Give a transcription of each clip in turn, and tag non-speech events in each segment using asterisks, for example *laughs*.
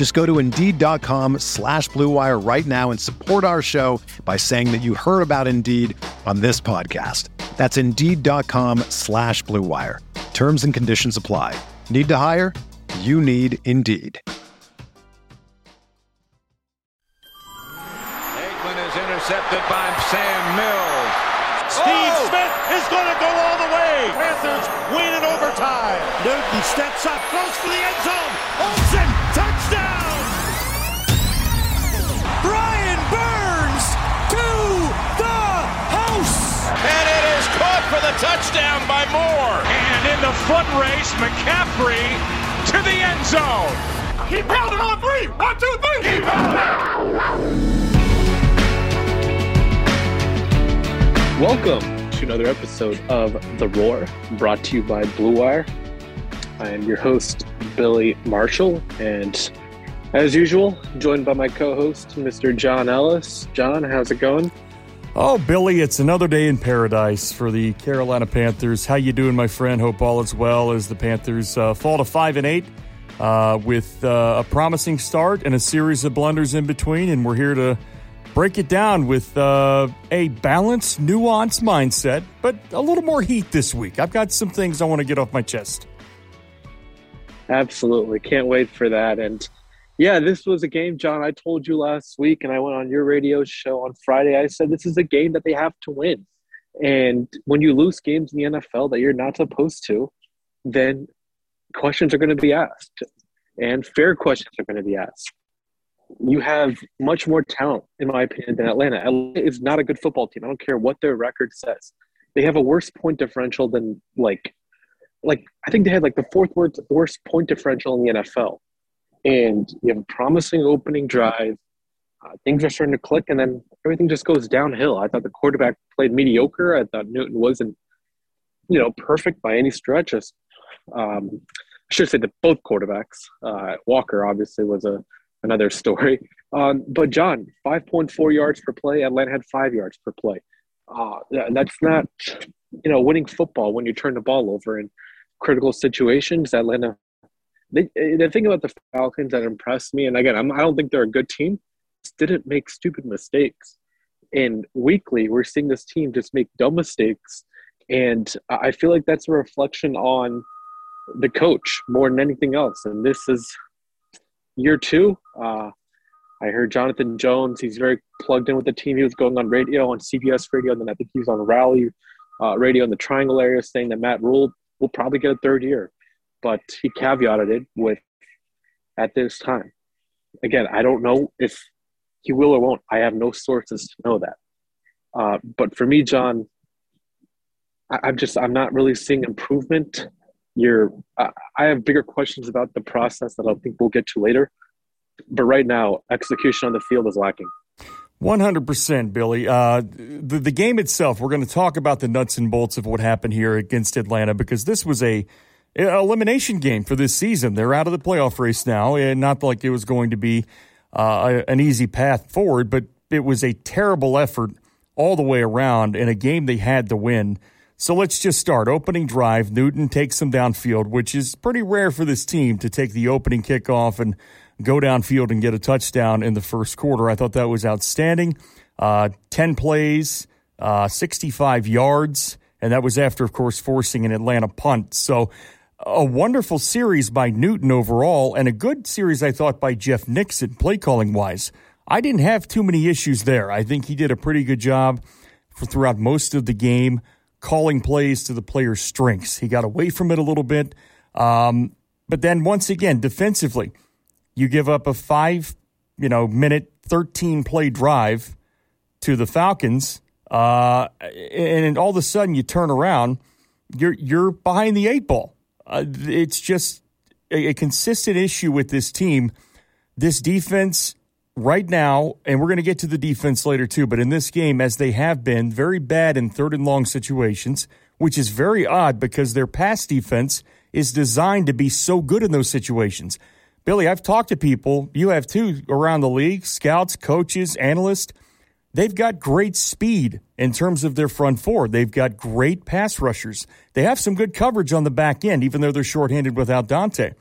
Just go to Indeed.com slash BlueWire right now and support our show by saying that you heard about Indeed on this podcast. That's Indeed.com slash BlueWire. Terms and conditions apply. Need to hire? You need Indeed. Aikman is intercepted by Sam Mills. Steve Smith is going to go all the way. Panthers win in overtime. Newton steps up, goes for the end zone. Olsen, caught for the touchdown by Moore. And in the foot race, McCaffrey to the end zone. He pounded on three. One, two, three. He pounded. Welcome to another episode of The Roar, brought to you by Blue Wire. I am your host, Billy Marshall, and as usual, joined by my co host, Mr. John Ellis. John, how's it going? Oh, Billy, it's another day in paradise for the Carolina Panthers. How you doing, my friend? Hope all is well as the Panthers uh, fall to five and eight uh, with uh, a promising start and a series of blunders in between, and we're here to break it down with uh, a balanced, nuanced mindset, but a little more heat this week. I've got some things I want to get off my chest. Absolutely. Can't wait for that. And yeah, this was a game, John. I told you last week, and I went on your radio show on Friday. I said this is a game that they have to win. And when you lose games in the NFL that you're not supposed to, then questions are going to be asked, and fair questions are going to be asked you have much more talent, in my opinion, than Atlanta. Atlanta is not a good football team. I don't care what their record says. They have a worse point differential than like, like I think they had like the fourth worst, worst point differential in the NFL. And you have a promising opening drive. Uh, things are starting to click, and then everything just goes downhill. I thought the quarterback played mediocre. I thought Newton wasn't, you know, perfect by any stretch. Just, um, I should say that both quarterbacks. Uh, Walker obviously was a another *laughs* story. Um, but John, 5.4 yards per play. Atlanta had five yards per play. Uh, that's not, you know, winning football when you turn the ball over in critical situations. Atlanta, they, the thing about the Falcons that impressed me, and again, I'm, I don't think they're a good team, didn't make stupid mistakes. And weekly, we're seeing this team just make dumb mistakes. And I feel like that's a reflection on the coach more than anything else. And this is year two. Uh, I heard Jonathan Jones. He's very plugged in with the team. He was going on radio on CBS radio, and then I think he was on Rally uh, radio in the Triangle area, saying that Matt Rhule will probably get a third year, but he caveated it with at this time. Again, I don't know if he will or won't. I have no sources to know that. Uh, but for me, John, I, I'm just I'm not really seeing improvement you're uh, I have bigger questions about the process that I think we'll get to later. But right now, execution on the field is lacking. 100%, Billy. Uh, the, the game itself, we're going to talk about the nuts and bolts of what happened here against Atlanta because this was a elimination game for this season. They're out of the playoff race now, and not like it was going to be uh, an easy path forward, but it was a terrible effort all the way around in a game they had to win. So let's just start. Opening drive, Newton takes them downfield, which is pretty rare for this team to take the opening kickoff and go downfield and get a touchdown in the first quarter. I thought that was outstanding. Uh, 10 plays, uh, 65 yards, and that was after, of course, forcing an Atlanta punt. So a wonderful series by Newton overall, and a good series, I thought, by Jeff Nixon, play calling wise. I didn't have too many issues there. I think he did a pretty good job for throughout most of the game calling plays to the player's strengths. He got away from it a little bit. Um, but then once again, defensively, you give up a five, you know, minute, 13 play drive to the Falcons. Uh, and all of a sudden you turn around, you're, you're behind the eight ball. Uh, it's just a, a consistent issue with this team. This defense right now, and we're going to get to the defense later too, but in this game, as they have been, very bad in third and long situations, which is very odd because their pass defense is designed to be so good in those situations. Billy, I've talked to people, you have too, around the league, scouts, coaches, analysts. They've got great speed in terms of their front four. They've got great pass rushers. They have some good coverage on the back end, even though they're shorthanded without Donte.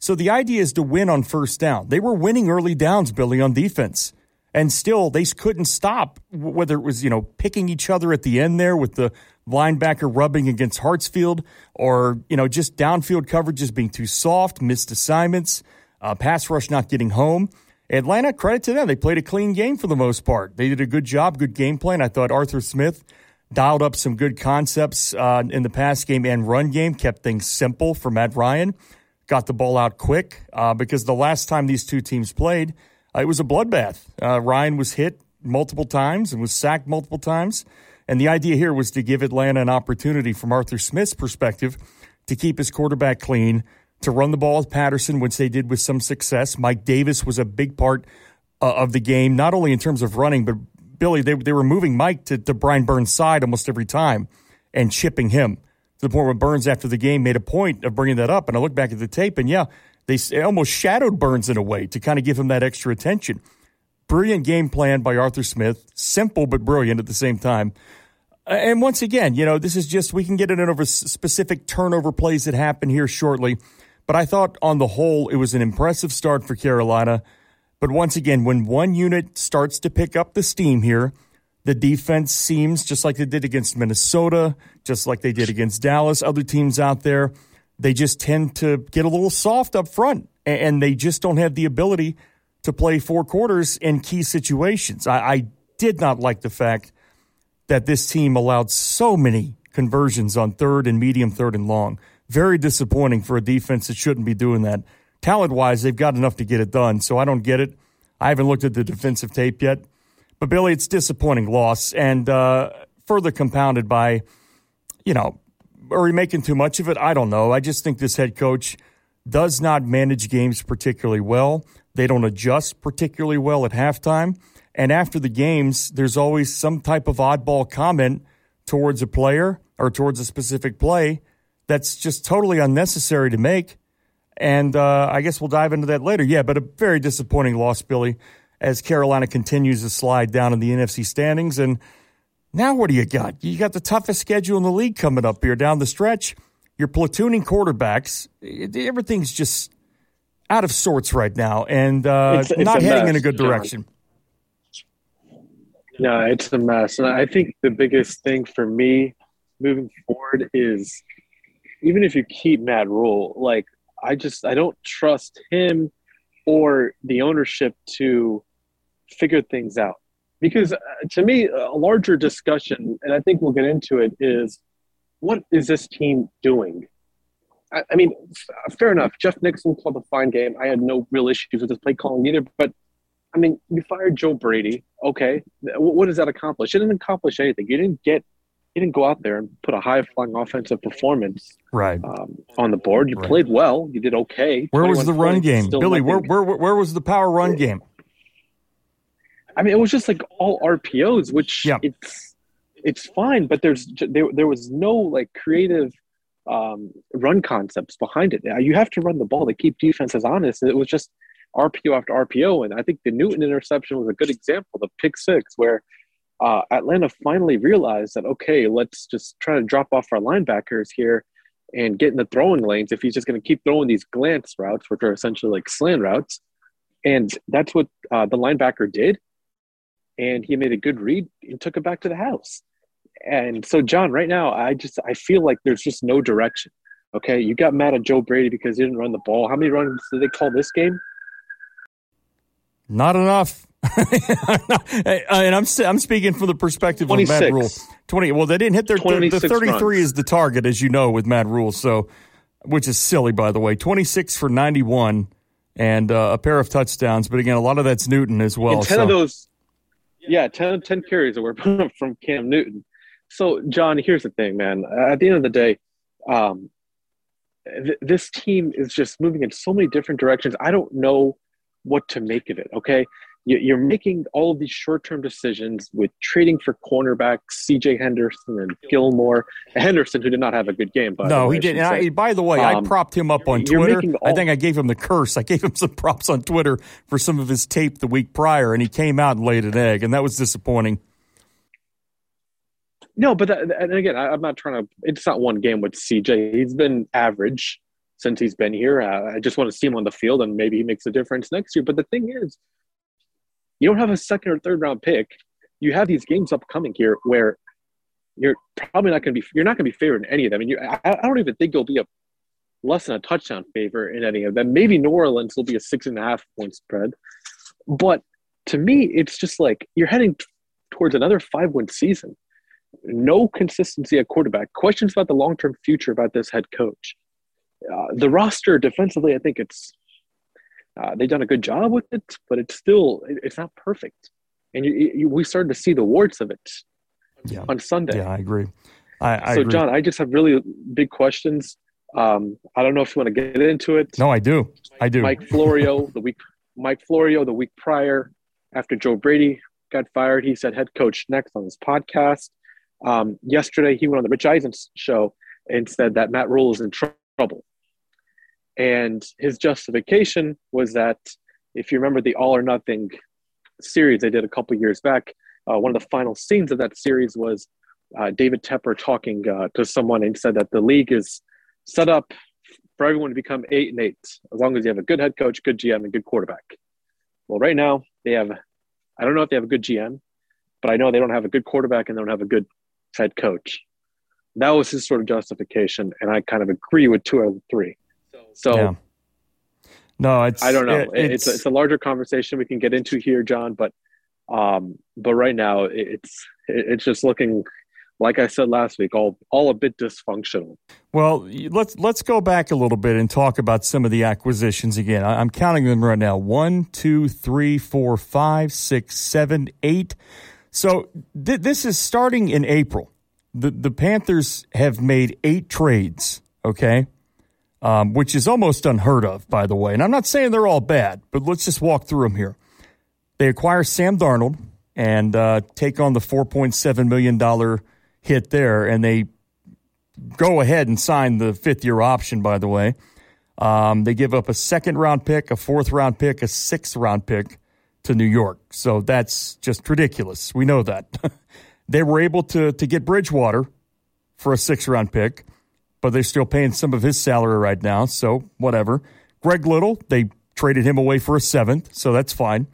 So the idea is to win on first down. They were winning early downs, Billy, on defense. And still, they couldn't stop, whether it was, you know, picking each other at the end there with the linebacker rubbing against Hartsfield or, you know, just downfield coverages being too soft, missed assignments, uh, pass rush not getting home. Atlanta, credit to them. They played a clean game for the most part. They did a good job, good game plan. I thought Arthur Smith dialed up some good concepts uh, in the pass game and run game, kept things simple for Matt Ryan got the ball out quick uh, because the last time these two teams played, uh, it was a bloodbath. Uh, Ryan was hit multiple times and was sacked multiple times. And the idea here was to give Atlanta an opportunity from Arthur Smith's perspective to keep his quarterback clean, to run the ball with Patterson, which they did with some success. Mike Davis was a big part uh, of the game, not only in terms of running, but Billy, they, they were moving Mike to, to Brian Burns' side almost every time and chipping him to the point where Burns, after the game, made a point of bringing that up. And I look back at the tape, and yeah, they almost shadowed Burns in a way to kind of give him that extra attention. Brilliant game plan by Arthur Smith, simple but brilliant at the same time. And once again, you know, this is just, we can get into over specific turnover plays that happen here shortly. But I thought on the whole, it was an impressive start for Carolina. But once again, when one unit starts to pick up the steam here, the defense seems just like they did against Minnesota, just like they did against Dallas, other teams out there. They just tend to get a little soft up front, and they just don't have the ability to play four quarters in key situations. I, I did not like the fact that this team allowed so many conversions on third and medium, third and long. Very disappointing for a defense that shouldn't be doing that. Talent wise, they've got enough to get it done, so I don't get it. I haven't looked at the defensive tape yet. But Billy, it's disappointing loss and uh, further compounded by, you know, are we making too much of it? I don't know. I just think this head coach does not manage games particularly well. They don't adjust particularly well at halftime. And after the games, there's always some type of oddball comment towards a player or towards a specific play that's just totally unnecessary to make. And uh, I guess we'll dive into that later. Yeah, but a very disappointing loss, Billy as Carolina continues to slide down in the NFC standings. And now what do you got? You got the toughest schedule in the league coming up here down the stretch. You're platooning quarterbacks. Everything's just out of sorts right now and uh, it's, it's not heading mess, in a good direction. No, it's a mess. And I think the biggest thing for me moving forward is even if you keep Matt Rhule, like I just I don't trust him or the ownership to figure things out. Because uh, to me, a larger discussion, and I think we'll get into it, is what is this team doing? I, I mean, f- fair enough. Jeff Nixon called a fine game. I had no real issues with his play calling either. But I mean, you fired Joe Brady. Okay, what does that accomplish? It didn't accomplish anything. You didn't get you didn't go out there and put a high flying offensive performance right um, on the board. You right. played well. You did okay. Where was the run game, Billy? Where, where where was the power run game? I mean, it was just like all RPOs, which yeah. it's it's fine, but there's there there was no like creative um, run concepts behind it. You have to run the ball to keep defenses honest. It was just RPO after RPO, and I think the Newton interception was a good example. The pick six, where uh, Atlanta finally realized that okay, let's just try to drop off our linebackers here and get in the throwing lanes. If he's just going to keep throwing these glance routes, which are essentially like slant routes, and that's what uh, the linebacker did and he made a good read and took it back to the house. And so, John, right now, I just I feel like there's just no direction. Okay, you got mad at Joe Brady because he didn't run the ball. How many runs did they call this game? Not enough. *laughs* and I'm I'm speaking from the perspective 26. of Matt Rhule. Twenty. Well, they didn't hit their the 33 runs. is the target, as you know, with Matt Rhule. So, which is silly, by the way. 26 for 91 and uh, a pair of touchdowns. But again, a lot of that's Newton as well. And ten so. of those, yeah, 10, 10 carries that were *laughs* from Cam Newton. So, John, here's the thing, man. At the end of the day, um, th- this team is just moving in so many different directions. I don't know what to make of it. Okay, you're making all of these short-term decisions with trading for cornerbacks, C.J. Henderson and Gilmore. Henderson, who did not have a good game, by no, he didn't. I, by the way, um, I propped him up on Twitter. All, I think I gave him the curse. I gave him some props on Twitter for some of his tape the week prior, and he came out and laid an egg, and that was disappointing. No, but that, and again, I, am not trying to. It's not one game with CJ. He's been average since he's been here. Uh, I just want to see him on the field, and maybe he makes a difference next year. But the thing is, you don't have a second or third round pick. You have these games upcoming here where you're probably not going to be you're not going to be favored in any of them. And you, I, I, don't even think you'll be a less than a touchdown favor in any of them. Maybe New Orleans will be a six and a half point spread, but to me, it's just like you're heading t- towards another five win season. No consistency at quarterback. Questions about the long term future about this head coach. Uh, the roster defensively, I think it's uh, they've done a good job with it, but it's still it's not perfect, and you, you, we started to see the warts of it yeah. on Sunday. Yeah, I agree. I, I so, agree. John, I just have really big questions. Um, I don't know if you want to get into it. No, I do. I do. Mike Florio, *laughs* the week Mike Florio, the week prior, after Joe Brady got fired, he said head coach next on his podcast. Um, yesterday, he went on the Rich Eisen show and said that Matt Rhule is in trouble. And his justification was that if you remember the All or Nothing series they did a couple years back, uh, one of the final scenes of that series was uh, David Tepper talking uh, to someone and said that the league is set up for everyone to become eight and eight as long as you have a good head coach, good GM, and good quarterback. Well, right now they have, I don't know if they have a good GM, but I know they don't have a good quarterback and they don't have a good head coach. That was his sort of justification, and I kind of agree with two out of three. So, yeah. no, it's I don't know. It, it's it's a, it's a larger conversation we can get into here, John. But um, but right now it's it's just looking like I said last week, all all a bit dysfunctional. Well, let's let's go back a little bit and talk about some of the acquisitions again. I'm counting them right now: one, two, three, four, five, six, seven, eight. So th- this is starting in April. The the Panthers have made eight trades. Okay, um, which is almost unheard of, by the way. And I'm not saying they're all bad, but let's just walk through them here. They acquire Sam Darnold and uh, take on the $4.7 million hit there, and they go ahead and sign the fifth year option, by the way. Um, they give up a second round pick, a fourth round pick, a sixth round pick to New York. So that's just ridiculous. We know that. *laughs* they were able to, to get Bridgewater for a six round pick but they're still paying some of his salary right now, so whatever. Greg Little, they traded him away for a seventh, so that's fine.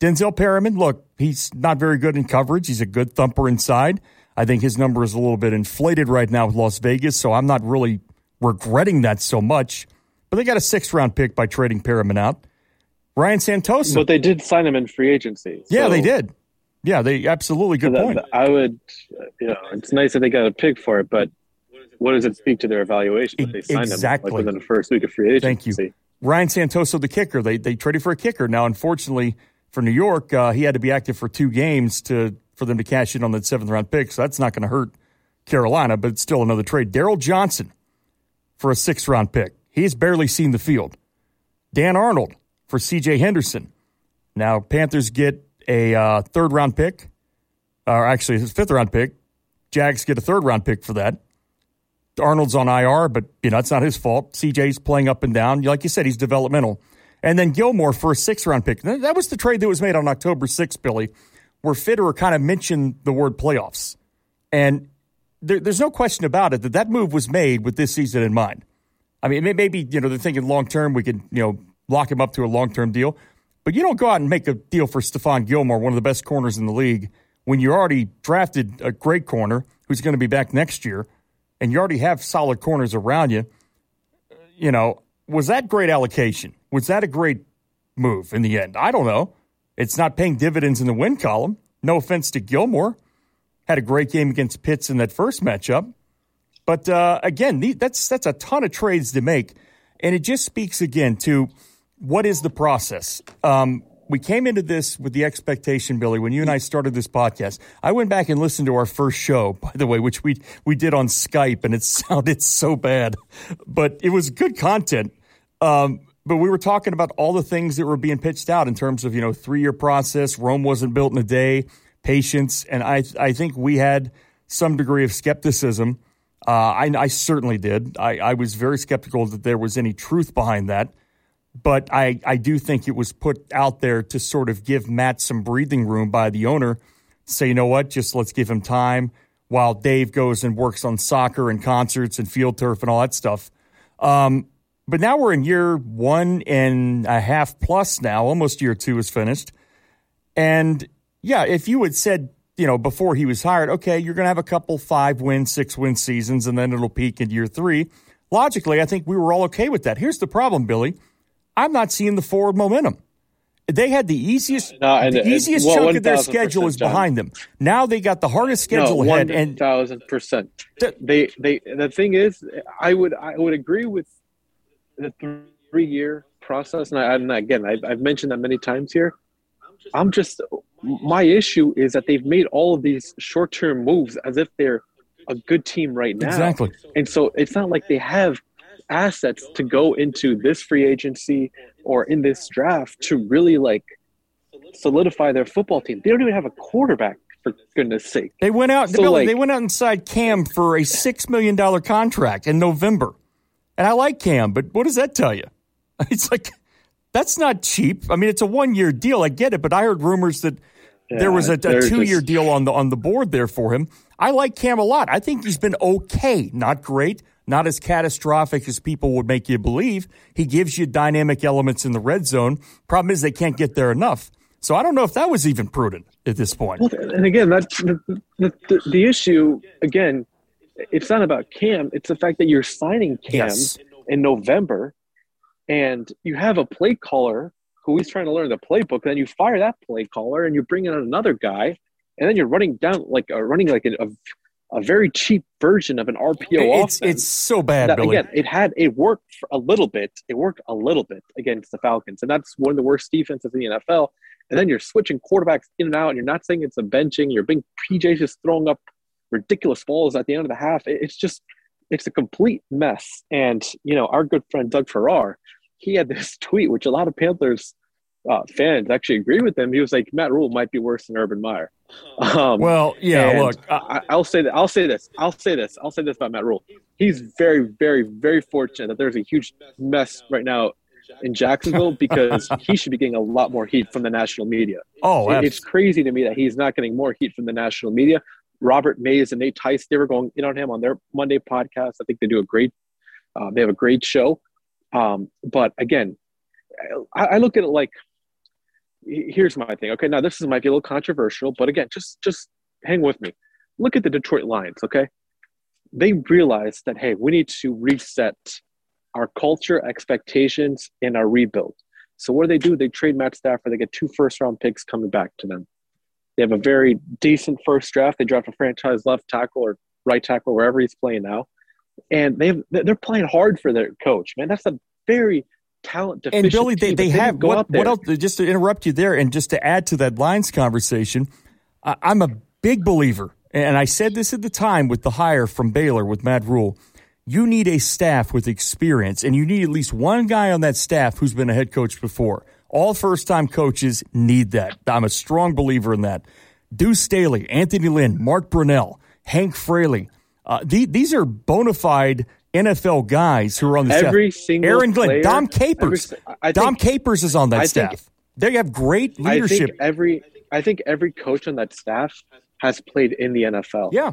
Denzel Perryman, look, he's not very good in coverage. He's a good thumper inside. I think his number is a little bit inflated right now with Las Vegas, so I'm not really regretting that so much. But they got a sixth round pick by trading Perryman out. Ryan Santoso. But they did sign him in free agency. So. Yeah, they did. Yeah, they absolutely good so that, point. I would, you know, it's nice that they got a pick for it, but what does it speak to their evaluation if they signed exactly. them like within the first week of free agency? Thank you. Ryan Santoso, the kicker, they they traded for a kicker. Now, unfortunately for New York, uh, he had to be active for two games to for them to cash in on that seventh round pick. So that's not going to hurt Carolina, but it's still another trade. Darryl Johnson for a sixth round pick. He's barely seen the field. Dan Arnold for C.J. Henderson. Now Panthers get a uh, third round pick, or actually his fifth round pick. Jags get a third round pick for that. Arnold's on IR, but you know it's not his fault. CJ's playing up and down. Like you said, he's developmental. And then Gilmore for a six round pick. That was the trade that was made on October 6th, Billy, where Fitterer kind of mentioned the word playoffs. And there, there's no question about it that that move was made with this season in mind. I mean, maybe, you know, they're thinking long term, we could, you know, lock him up to a long term deal. But you don't go out and make a deal for Stephon Gilmore, one of the best corners in the league, when you already drafted a great corner who's going to be back next year and you already have solid corners around you, you know, was that great allocation? Was that a great move in the end? I don't know. It's not paying dividends in the win column. No offense to Gilmore. Had a great game against Pitts in that first matchup. But uh, again, that's that's a ton of trades to make, and it just speaks again to what is the process. Um, we came into this with the expectation, Billy, when you and I started this podcast. I went back and listened to our first show, *laughs* by the way, which we we did on Skype, and it *laughs* sounded so bad, but it was good content. Um, but we were talking about all the things that were being pitched out in terms of you know three year process. Rome wasn't built in a day. Patience, and I I think we had some degree of skepticism. Uh, I, I, certainly did. I, I, was very skeptical that there was any truth behind that, but I I do think it was put out there to sort of give Matt some breathing room by the owner. Say you know what, just let's give him time while Dave goes and works on soccer and concerts and field turf and all that stuff. Um, but now we're in year one and a half plus now, almost year two is finished. And yeah, if you had said, you know, before he was hired, okay, you're going to have a couple five win, six win seasons, and then it'll peak in year three. Logically, I think we were all okay with that. Here's the problem, Billy. I'm not seeing the forward momentum. They had the easiest, no, the easiest well, chunk of their schedule is behind them. Now they got the hardest schedule no, ahead. And thousand percent. They, they. The thing is, I would, I would agree with the three year process, and, I, and again, I've, I've mentioned that many times here. I'm just my issue is that they've made all of these short term moves as if they're a good team right now. Exactly. And so it's not like they have assets to go into this free agency or in this draft to really like solidify their football team. They don't even have a quarterback for goodness sake. They went out so like, they went out inside Cam for a 6 million dollar contract in November. And I like Cam, but what does that tell you? *laughs* It's like that's not cheap. I mean, it's a one year deal. I get it, but I heard rumors that yeah, there was a, a two year deal on the on the board there for him. I like Cam a lot. I think he's been okay, not great, not as catastrophic as people would make you believe. He gives you dynamic elements in the red zone. Problem is they can't get there enough. So I don't know if that was even prudent at this point. Well, and again, that's the, the, the, issue. Again, it's not about Cam. It's the fact that you're signing Cam yes. in November, and you have a play caller who is trying to learn the playbook. Then you fire that play caller, and you bring in another guy, and then you're running down like a, running like a, a, a very cheap version of an RPO it's, offense. It's so bad. That, Billy. Again, it had it worked for a little bit. It worked a little bit against the Falcons, and that's one of the worst defenses in the NFL. And then you're switching quarterbacks in and out, and you're not saying it's a benching. You're being PJ's just throwing up ridiculous balls at the end of the half. It's just it's a complete mess. And you know, our good friend Doug Farrar, he had this *laughs* tweet which a lot of Panthers uh, fans actually agree with him. He was like, Matt Rhule might be worse than Urban Meyer. Um, well, yeah. Look, I, will say that. I'll say this. I'll say this. I'll say this about Matt Rhule. He's very, very, very fortunate that there's a huge mess right now in Jacksonville *laughs* because he should be getting a lot more heat from the national media. Oh, it's crazy to me that he's not getting more heat from the national media. Robert Mays and Nate Tice, they were going in on him on their Monday podcast. I think they do a great, uh, they have a great show. Um, but again, I, I look at it like, here's my thing. Okay, now this is might be a little controversial, but again, just just hang with me. Look at the Detroit Lions. Okay, they realized that hey, we need to reset our culture, expectations, and our rebuild. So what do they do? They trade Matt Stafford. They get two first round picks coming back to them. They have a very decent first draft. They draft a franchise left tackle or right tackle wherever he's playing now, and they have, they're playing hard for their coach. Man, that's a very talent. And Billy, they, they, they have what, what else? Just to interrupt you there, and just to add to that lines conversation, I, I'm a big believer, and I said this at the time with the hire from Baylor with Matt Rhule. You need a staff with experience, and you need at least one guy on that staff who's been a head coach before. All first time coaches need that. I'm a strong believer in that. Deuce Staley, Anthony Lynn, Mark Brunell, Hank Fraley. Uh, the, these are bona fide NFL guys who are on the every staff. Single Aaron Glenn, player, Dom Capers. Every, Dom Capers is on that I staff. Think, they have great leadership. I think every I think every coach on that staff has played in the NFL. Yeah.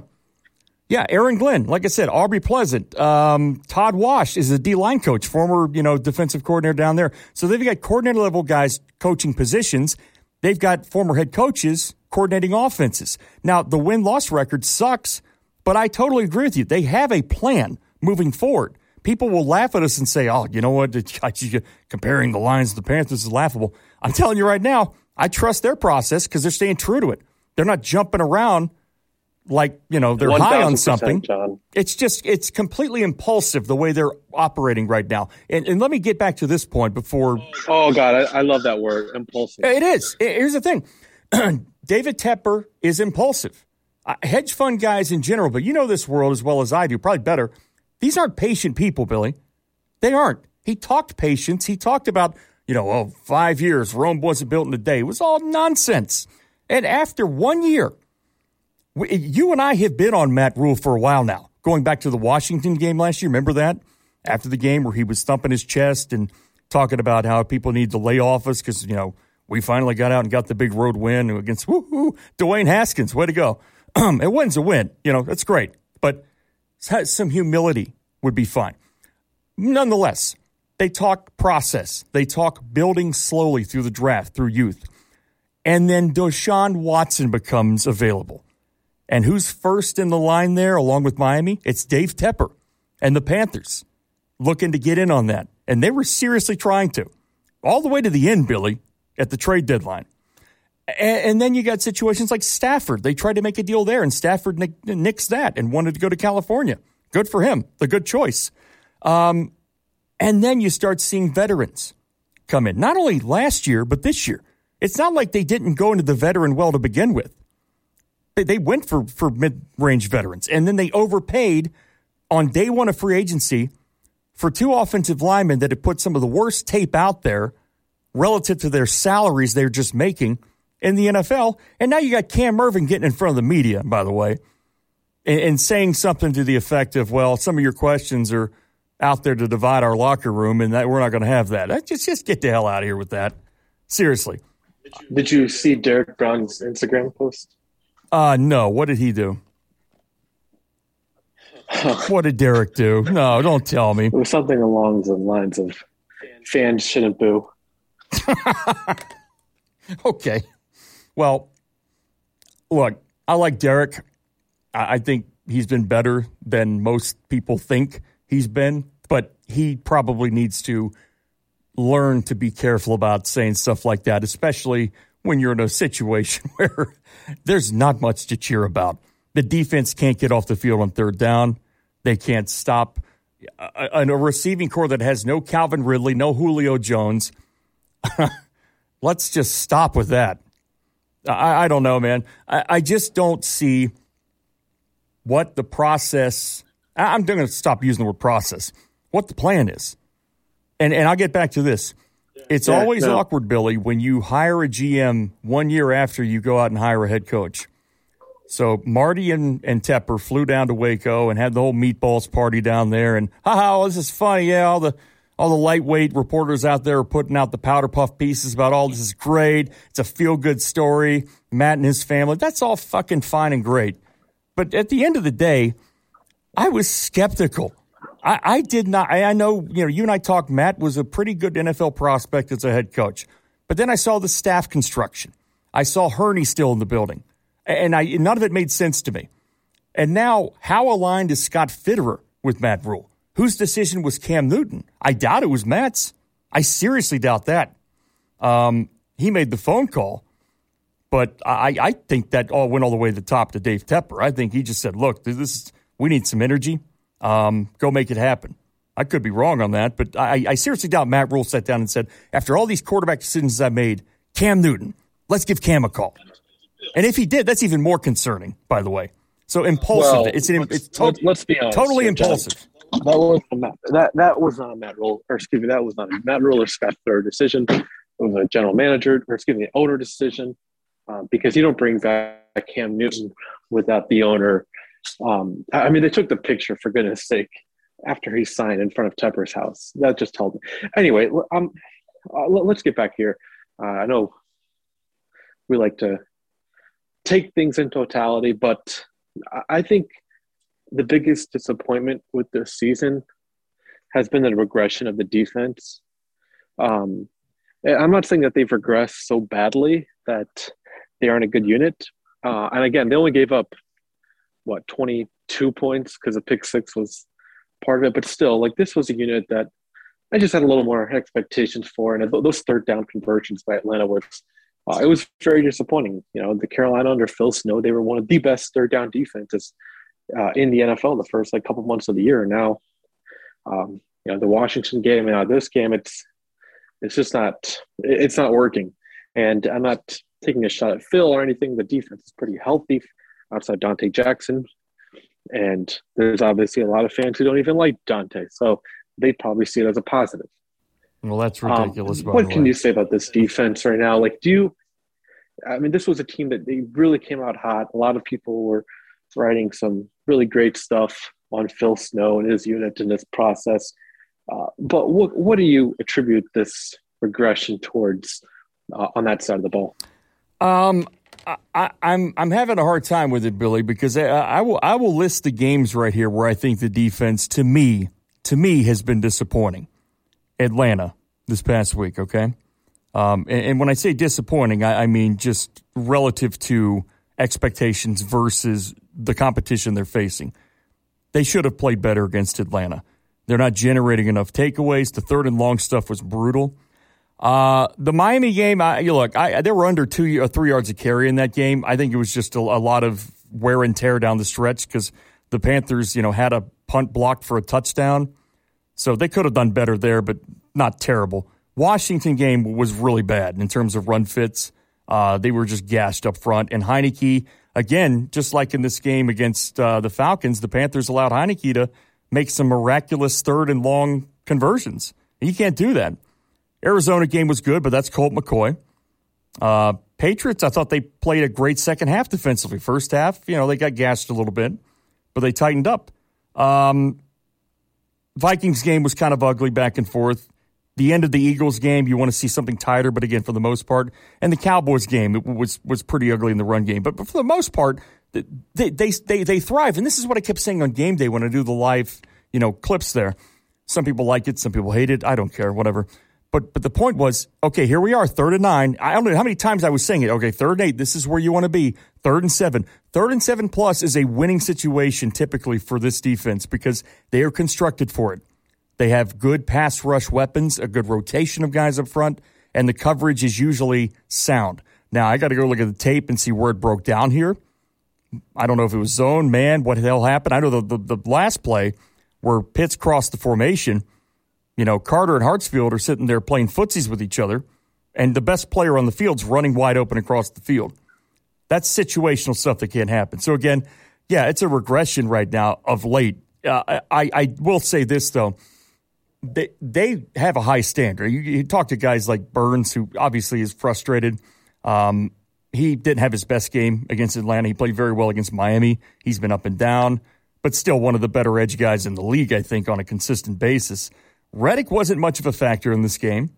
Yeah, Aaron Glenn, like I said, Aubrey Pleasant, um, Todd Wash is a D line coach, former you know defensive coordinator down there. So they've got coordinator level guys coaching positions. They've got former head coaches coordinating offenses. Now the win loss record sucks, but I totally agree with you. They have a plan moving forward. people will laugh at us and say, "Oh, you know what? *laughs* Comparing the Lions to the Panthers is laughable." I'm telling you right now, I trust their process because they're staying true to it. They're not jumping around like you know they're high on something. John. It's just it's completely impulsive the way they're operating right now. And, and let me get back to this point before. Oh God, I, I love that word, impulsive. It is. Here's the thing: *clears throat* David Tepper is impulsive. Uh, hedge fund guys in general, but you know this world as well as I do, probably better. These aren't patient people, Billy. They aren't. He talked patience. He talked about, you know, oh, five years, Rome wasn't built in a day. It was all nonsense. And after one year, we, you and I have been on Matt Rhule for a while now, going back to the Washington game last year. Remember that? After the game where he was thumping his chest and talking about how people need to lay off us because, you know, we finally got out and got the big road win against woo Dwayne Haskins. Way to go. *clears throat* it win's a win. You know, that's great. But some humility would be fine. Nonetheless, they talk process. They talk building slowly through the draft, through youth. And then Deshaun Watson becomes available. And who's first in the line there, along with Miami? It's Dave Tepper and the Panthers looking to get in on that. And they were seriously trying to, all the way to the end, Billy, at the trade deadline. And, and, then you got situations like Stafford. They tried to make a deal there, and Stafford nick, nixed that and wanted to go to California. Good for him. The good choice. Um, and then you start seeing veterans come in, not only last year, but this year. It's not like they didn't go into the veteran well to begin with. They, they went for, for mid range veterans, and then they overpaid on day one of free agency for two offensive linemen that had put some of the worst tape out there relative to their salaries they're just making in the NFL. And now you got Cam Erving getting in front of the media, by the way, and, and, saying something to the effect of, well, some of your questions are out there to divide our locker room and that we're not going to have that. Just, just get the hell out of here with that. Seriously. Did you see Derrick Brown's Instagram post? Uh, no. What did he do? what did Derrick do? No, don't tell me. It was something along the lines of fans shouldn't boo. *laughs* okay. Well, look, I like Derrick. I think he's been better than most people think he's been, but he probably needs to learn to be careful about saying stuff like that, especially when you're in a situation *laughs* where there's not much to cheer about. The defense can't get off the field on third down. They can't stop a, a receiving corps that has no Calvin Ridley, no Julio Jones. *laughs* Let's just stop with that. I, I don't know, man. I, I, just don't see what the process. I, I'm going to stop using the word process. What the plan is, and and I'll get back to this. It's yeah, always no. awkward, Billy, when you hire a GM one year after you go out and hire a head coach. So Marty and, and Tepper flew down to Waco and had the whole meatballs party down there, and haha, this is funny. Yeah, all the all the lightweight reporters out there are putting out the powder puff pieces about all this is great. It's a feel good story. Matt and his family. That's all fucking fine and great. But at the end of the day, I was skeptical. I, I did not. I, I know, you know, you and I talked. Matt was a pretty good NFL prospect as a head coach. But then I saw the staff construction. I saw Hurney still in the building. And I, none of it made sense to me. And now, how aligned is Scott Fitterer with Matt Rhule? Whose decision was Cam Newton? I doubt it was Matt's. I seriously doubt that. Um, he made the phone call, but I, I think that all went all the way to the top to Dave Tepper. I think he just said, "Look, this is, we need some energy. Um, go make it happen." I could be wrong on that, but I, I seriously doubt Matt Rhule sat down and said, "After all these quarterback decisions I made, Cam Newton, let's give Cam a call." And if he did, that's even more concerning. By the way, so impulsive. Well, it's an, it's to- let's be honest, totally impulsive. That was Matt, that that was not a Matt Rhule, or excuse me, that was not a Matt Rhule or Scott Fitterer decision. It was a general manager, or excuse me, owner decision, um, because you don't bring back Cam Newton without the owner. Um, I mean, they took the picture for goodness sake after he signed in front of Tepper's house. That just told me. Anyway, um, uh, let's get back here. Uh, I know we like to take things in totality, but I think the biggest disappointment with this season has been the regression of the defense. Um, I'm not saying that they've regressed so badly that they aren't a good unit. Uh, and again, they only gave up what 22 points because the pick six was part of it, but still, like this was a unit that I just had a little more expectations for, and those third down conversions by Atlanta was uh, it was very disappointing. You know, the Carolina under Phil Snow, they were one of the best third down defenses uh, in the NFL the first like couple months of the year. Now, um, you know, the Washington game and now this game, it's it's just not it's not working. And I'm not taking a shot at Phil or anything. The defense is pretty healthy outside Donte Jackson, and there's obviously a lot of fans who don't even like Donte, so they probably see it as a positive. Well, that's um, ridiculous. Um, what can you say about this defense right now? Like, do you? I mean, this was a team that they really came out hot. A lot of people were writing some really great stuff on Phil Snow and his unit in this process. Uh, but what what do you attribute this regression towards uh, on that side of the ball? Um, I, am I'm, I'm having a hard time with it, Billy, because I, I will I will list the games right here where I think the defense, to me, to me, has been disappointing. Atlanta this past week, okay? Um, and, and, when I say disappointing, I, I, mean just relative to expectations versus the competition they're facing. They should have played better against Atlanta. They're not generating enough takeaways. The third and long stuff was brutal. Uh, the Miami game, I, you look, I, they were under two or uh, three yards of carry in that game. I think it was just a, a lot of wear and tear down the stretch because the Panthers, you know, had a punt blocked for a touchdown. So they could have done better there, but not terrible. Washington game was really bad in terms of run fits. Uh, they were just gashed up front. And Heinicke, again, just like in this game against uh, the Falcons, the Panthers allowed Heinicke to make some miraculous third and long conversions. And you can't do that. Arizona game was good, but that's Colt McCoy. Uh, Patriots, I thought they played a great second half defensively. First half, you know, they got gassed a little bit, but they tightened up. Um, Vikings game was kind of ugly back and forth. The end of the Eagles game, you want to see something tighter, but again, for the most part, and the Cowboys game it was was pretty ugly in the run game. But, but for the most part, they, they they they thrive, and this is what I kept saying on game day when I do the live you know clips there. Some people like it, some people hate it. I don't care, whatever. But but the point was, okay, here we are, third and nine. I don't know how many times I was saying it. Okay, third and eight. This is where you want to be. Third and seven. Third and seven plus is a winning situation typically for this defense because they are constructed for it. They have good pass rush weapons, a good rotation of guys up front, and the coverage is usually sound. Now I got to go look at the tape and see where it broke down here. I don't know if it was zone, man, what the hell happened. I know the, the, the last play where Pitts crossed the formation you know, Carter and Hartsfield are sitting there playing footsies with each other, and the best player on the field's running wide open across the field. That's situational stuff that can't happen. So again, yeah, it's a regression right now of late. Uh, I, I will say this though, they they have a high standard. You, you talk to guys like Burns, who obviously is frustrated. Um, he didn't have his best game against Atlanta. He played very well against Miami. He's been up and down, but still one of the better edge guys in the league, I think, on a consistent basis. Reddick wasn't much of a factor in this game.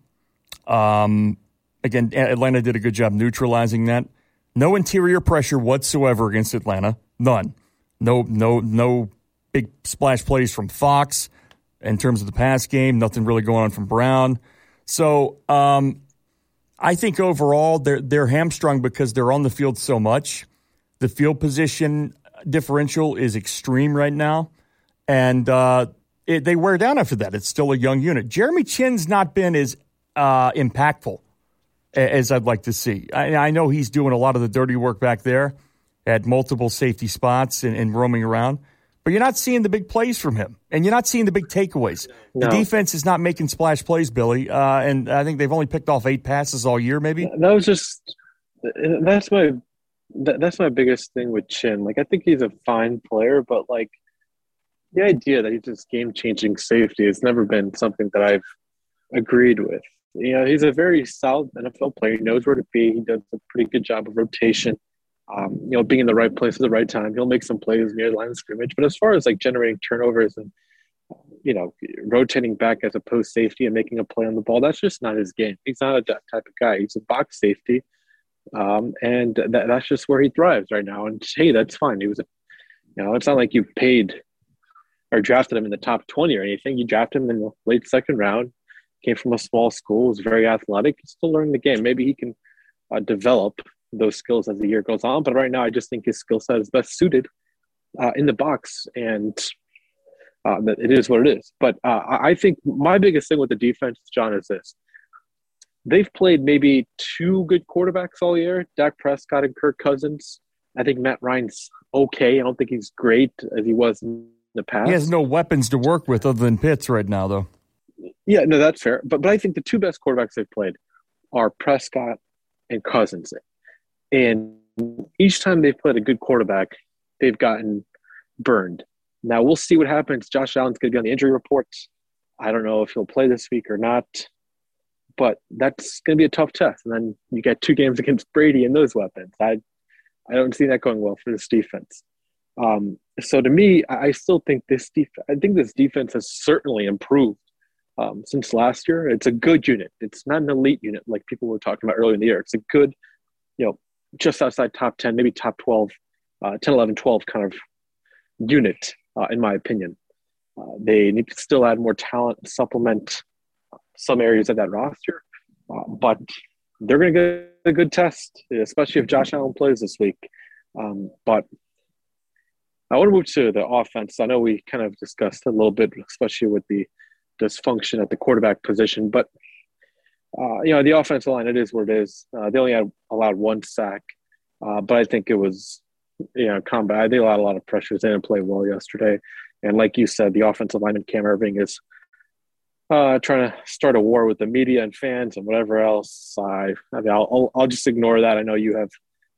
Um, again, Atlanta did a good job neutralizing that. No interior pressure whatsoever against Atlanta. None. No, no, no big splash plays from Fox in terms of the pass game. Nothing really going on from Brown. So um, I think overall they're they're hamstrung because they're on the field so much. The field position differential is extreme right now, and uh, it, they wear down after that. It's still a young unit. Jeremy Chinn's not been as uh, impactful as I'd like to see. I, I, know he's doing a lot of the dirty work back there at multiple safety spots and, and, roaming around, but you're not seeing the big plays from him, and you're not seeing the big takeaways. No. The defense is not making splash plays, Billy, uh, and I think they've only picked off eight passes all year, maybe. That was just that's my that's my biggest thing with Chinn. Like I think he's a fine player, but like the idea that he's just game changing safety has never been something that I've agreed with. You know, he's a very solid NFL player. He knows where to be. He does a pretty good job of rotation. Um, you know, being in the right place at the right time. He'll make some plays near the line of scrimmage. But as far as like generating turnovers and you know, rotating back as a post safety and making a play on the ball, that's just not his game. He's not a type of guy. He's a box safety. Um, and that, that's just where he thrives right now. And hey, that's fine. He was a, you know, it's not like you paid or drafted him in the top 20 or anything. You drafted him in the late second round, came from a small school, was very athletic, still learning the game. Maybe he can uh, develop those skills as the year goes on. But right now, I just think his skill set is best suited uh, in the box. And Uh, it is what it is. But uh, I think my biggest thing with the defense, John, is this: they've played maybe two good quarterbacks all year, Dak Prescott and Kirk Cousins. I think Matt Ryan's okay. I don't think he's great as he was in the past. He has no weapons to work with other than Pitts right now, though. Yeah, no, that's fair. But but I think the two best quarterbacks they've played are Prescott and Cousins. And each time they've played a good quarterback, they've gotten burned. Now we'll see what happens. Josh Allen's going to be on the injury report. I don't know if he'll play this week or not, but that's going to be a tough test. And then you get two games *laughs* against Brady and those weapons. I, I don't see that going well for this defense. Um, so to me, I still think this defense. I think this defense has certainly improved um, since last year. It's a good unit. It's not an elite unit like people were talking about earlier in the year. It's a good, you know, just outside top 10, maybe top 12, uh, 10, 11, 12 kind of unit, uh, in my opinion. Uh, they need to still add more talent, supplement some areas of that roster, uh, but they're going to get a good test, especially if Josh Allen plays this week. Um, but I want to move to the offense. I know we kind of discussed a little bit, especially with the dysfunction at the quarterback position, but uh, you know the offensive line. It is what it is. Uh, they only had allowed one sack, uh, but I think it was you know combat. They allowed a lot of pressures. They didn't play well yesterday, and like you said, the offensive lineman Cam Erving is uh, trying to start a war with the media and fans and whatever else. I, I mean, I'll, I'll, just ignore that. I know you have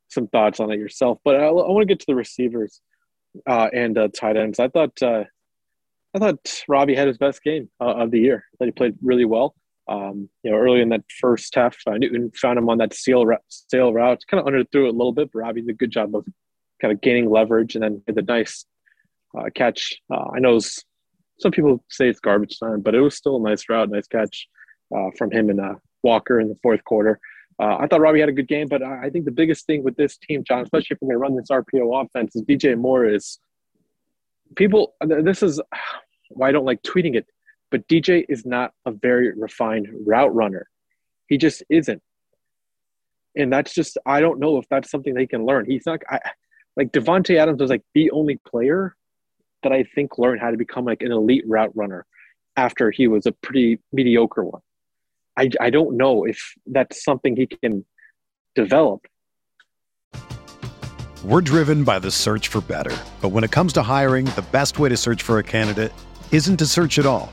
some thoughts on it yourself, but I, I want to get to the receivers uh, and uh, tight ends. I thought I thought Robbie had his best game of the year. I thought he played really well. Um, you know, early in that first half, uh, Newton found him on that seal route, sail route, kind of underthrew it a little bit, but Robbie did a good job of kind of gaining leverage and then did a nice uh, catch. Uh, I know some people say it's garbage time, but it was still a nice route, nice catch uh, from him and uh, Walker in the fourth quarter. Uh, I thought Robbie had a good game, but I think the biggest thing with this team, John, especially if we're going to run this RPO offense, is DJ Moore is people. This is why I don't like tweeting it, but DJ is not a very refined route runner. He just isn't. And that's just I don't know if that's something they can learn. He's not I, like Davante Adams was like the only player that I think learned how to become like an elite route runner after he was a pretty mediocre one. I, I don't know if that's something he can develop. We're driven by the search for better. But when it comes to hiring, the best way to search for a candidate isn't to search at all.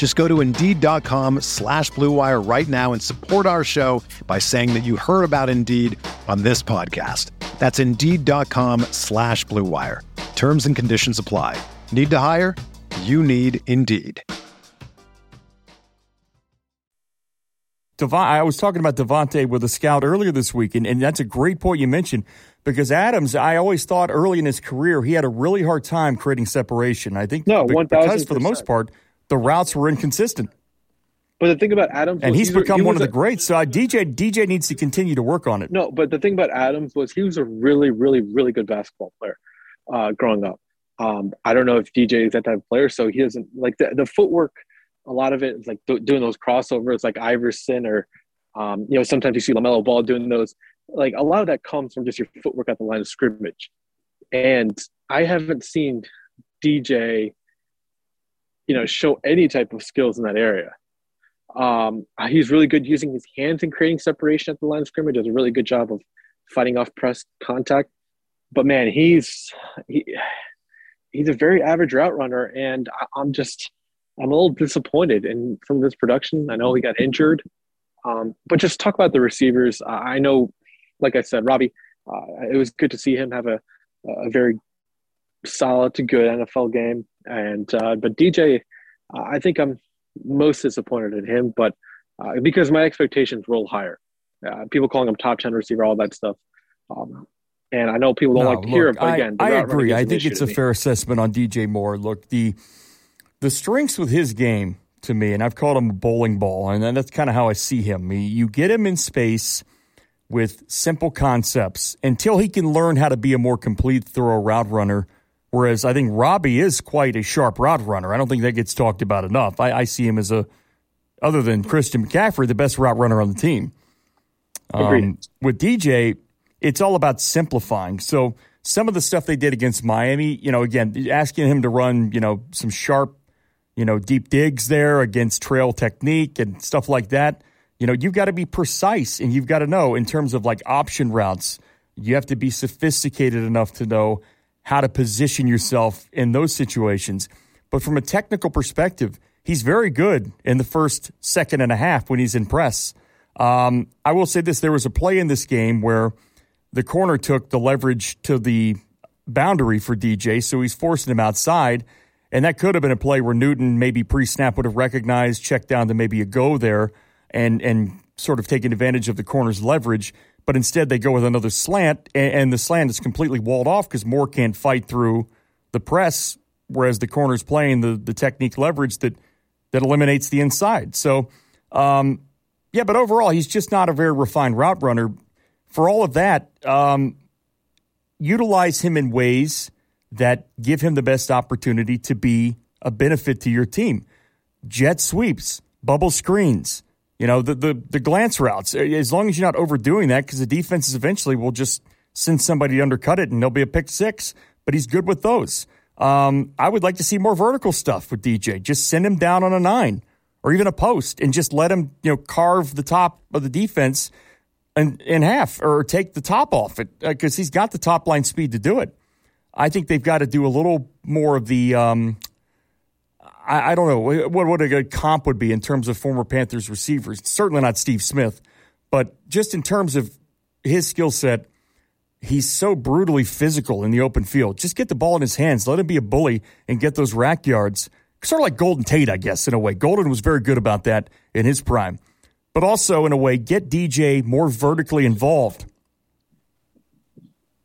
Just go to Indeed.com slash BlueWire right now and support our show by saying that you heard about Indeed on this podcast. That's Indeed.com slash BlueWire. Terms and conditions apply. Need to hire? You need Indeed. Devon, I was talking about Davante with a scout earlier this week, and, and that's a great point you mentioned because Adams, I always thought early in his career he had a really hard time creating separation. I think no, because for the most part the routes were inconsistent. But the thing about Adams, and he's become he one of the greats. So DJ DJ needs to continue to work on it. No, but the thing about Adams was he was a really, really, really good basketball player uh, growing up. Um, I don't know if DJ is that type of player, so he doesn't like the, the footwork a lot of it is like doing those crossovers like Iverson or um, you know sometimes you see LaMelo Ball doing those like a lot of that comes from just your footwork at the line of scrimmage and I haven't seen DJ you know show any type of skills in that area um, he's really good using his hands and creating separation at the line of scrimmage does a really good job of fighting off press contact but man he's he, he's a very average route runner and I'm just I'm a little disappointed in some of this production. I know he got injured, um, but just talk about the receivers. I know, like I said, Robbie, uh, it was good to see him have a, a very solid to good NFL game. And uh, but DJ, I think I'm most disappointed in him, but uh, because my expectations roll higher. Uh, people calling him top ten receiver, all that stuff. Um, and I know people don't no, like to look, hear it, but again, I, I agree. I think it's a fair assessment on DJ Moore. Look, the the strengths with his game to me, and I've called him a bowling ball, and that's kind of how I see him. You get him in space with simple concepts until he can learn how to be a more complete, thorough route runner. Whereas I think Robbie is quite a sharp route runner. I don't think that gets talked about enough. I, I see him as a, other than Christian McCaffrey, the best route runner on the team. Um, with DJ, it's all about simplifying. So some of the stuff they did against Miami, you know, again, asking him to run, you know, some sharp, you know, deep digs there against trail technique and stuff like that. You know, you've got to be precise and you've got to know in terms of like option routes, you have to be sophisticated enough to know how to position yourself in those situations. But from a technical perspective, he's very good in the first second and a half when he's in press. Um, I will say this there was a play in this game where the corner took the leverage to the boundary for DJ, so he's forcing him outside. And that could have been a play where Newton maybe pre snap would have recognized, checked down to maybe a go there, and and sort of taken advantage of the corner's leverage. But instead, they go with another slant, and, the slant is completely walled off because Moore can't fight through the press, whereas the corner's playing the the technique leverage that that eliminates the inside. So, um, yeah, but overall, he's just not a very refined route runner for all of that, um, utilize him in ways that give him the best opportunity to be a benefit to your team. Jet sweeps, bubble screens, you know, the, the, the glance routes. As long as you're not overdoing that, because the defenses eventually will just send somebody to undercut it and there'll be a pick six, but he's good with those. Um, I would like to see more vertical stuff with DJ. Just send him down on a nine or even a post and just let him, you know, carve the top of the defense in, in half or take the top off it because uh, he's got the top line speed to do it. I think they've got to do a little more of the. Um, I, I, don't know what what a good comp would be in terms of former Panthers receivers. Certainly not Steve Smith, but just in terms of his skill set, he's so brutally physical in the open field. Just get the ball in his hands, let him be a bully, and get those rack yards. Sort of like Golden Tate, I guess, in a way. Golden was very good about that in his prime but also in a way get DJ more vertically involved.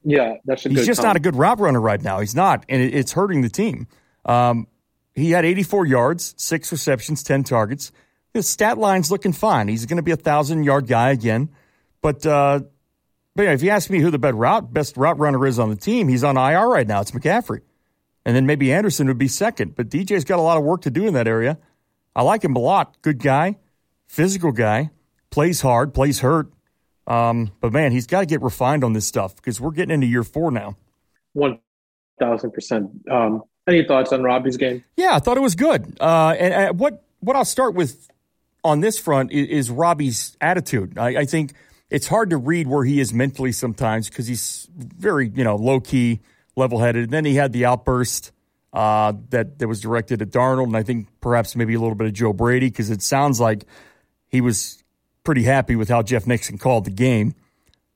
Yeah, that's a He's just not a good route runner right now. He's not, and it's hurting the team. Um, he had 84 yards, six receptions, 10 targets. His stat line's looking fine. He's going to be a thousand yard guy again. But, uh, but yeah, if you ask me who the best route best route runner is on the team, he's on IR right now. It's McCaffrey, and then maybe Anderson would be second. But DJ's got a lot of work to do in that area. I like him a lot. Good guy physical guy, plays hard, plays hurt. Um, but man, he's got to get refined on this stuff because we're getting into year four now. One thousand percent. Any thoughts on Robbie's game? Yeah, I thought it was good. Uh, and, and, what what I'll start with on this front is, is Robbie's attitude. I, I, think it's hard to read where he is mentally sometimes because he's very you know low key, level headed. Then he had the outburst uh, that that was directed at Darnold, and I think perhaps maybe a little bit of Joe Brady because it sounds like he was pretty happy with how Jeff Nixon called the game.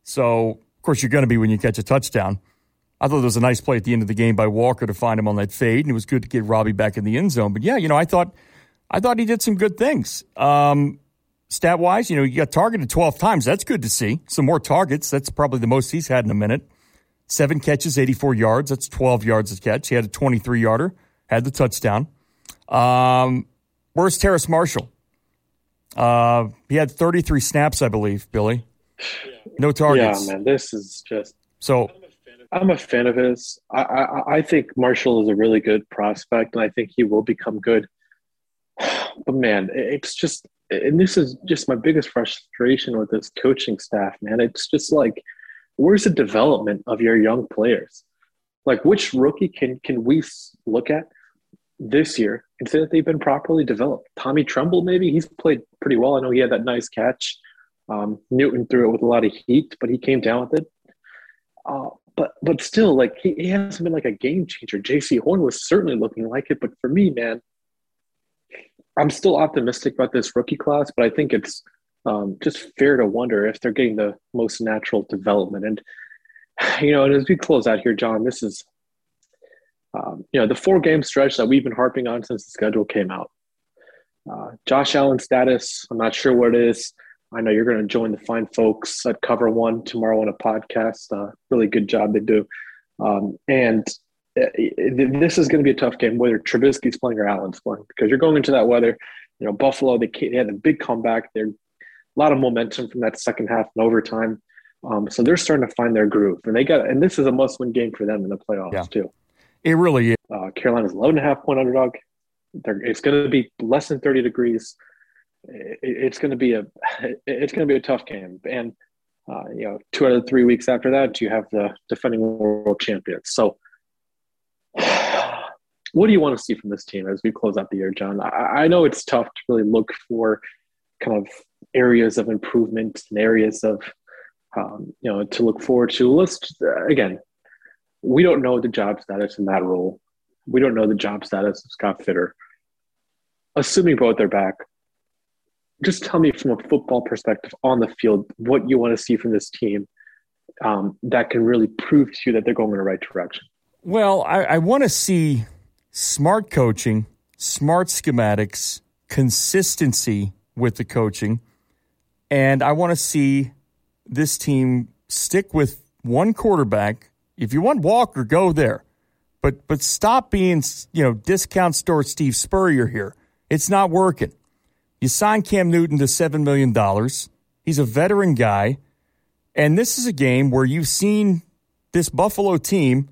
So, of course, you're going to be when you catch a touchdown. I thought there was a nice play at the end of the game by Walker to find him on that fade, and it was good to get Robbie back in the end zone. But yeah, you know, I thought I thought he did some good things. Um, stat wise, you know, he got targeted 12 times. That's good to see. Some more targets. That's probably the most he's had in a minute. Seven catches, 84 yards. That's 12 yards a catch. He had a 23 yarder, had the touchdown. Um, where's Terrace Marshall? Uh, he had 33 snaps, I believe, Billy. No targets. Yeah, man, this is just. So. I'm a fan of his. I, I, I think Marshall is a really good prospect, and I think he will become good. *sighs* But man, it's just, and this is just my biggest frustration with this coaching staff, man. It's just like, where's the development of your young players? Like, which rookie can can we look at this year and say that they've been properly developed. Tommy Tremble, maybe he's played pretty well. I know he had that nice catch. Um, Newton threw it with a lot of heat, but he came down with it. Uh, but but still, like he, he hasn't been like a game changer. Jaycee Horn was certainly looking like it, but for me, man, I'm still optimistic about this rookie class. But I think it's um, just fair to wonder if they're getting the most natural development. And you know, and as we close out here, John, this is Um, you know, the four game stretch that we've been harping on since the schedule came out. Uh, Josh Allen status, I'm not sure what it is. I know you're going to join the fine folks at Cover One tomorrow on a podcast. Uh, really good job they do. Um, and uh, this is going to be a tough game, whether Trubisky's playing or Allen's playing, because you're going into that weather. You know, Buffalo, they, they had a big comeback. They're a lot of momentum from that second half and overtime. Um, so they're starting to find their groove, and they got. And this is a must-win game for them in the playoffs yeah. too. It really is. Uh, Carolina's 11 and a half point underdog. They're, it's going to be less than 30 degrees. It, it's going to be a *laughs* it's going to be a tough game, and uh, you know, two out of three weeks after that, you have the defending world champions. So, *sighs* what do you want to see from this team as we close out the year, John? I, I know it's tough to really look for kind of areas of improvement and areas of um, you know to look forward to. Let's uh, again, we don't know the job status in that role. We don't know the job status of Scott Fitterer. Assuming both are back, just tell me from a football perspective on the field what you want to see from this team um, that can really prove to you that they're going in the right direction. Well, I, I want to see smart coaching, smart schematics, consistency with the coaching, and I want to see this team stick with one quarterback. If you want Walker, go there. But but stop being, you know, discount store Steve Spurrier here. It's not working. You sign Cam Newton to $7 million. He's a veteran guy. And this is a game where you've seen this Buffalo team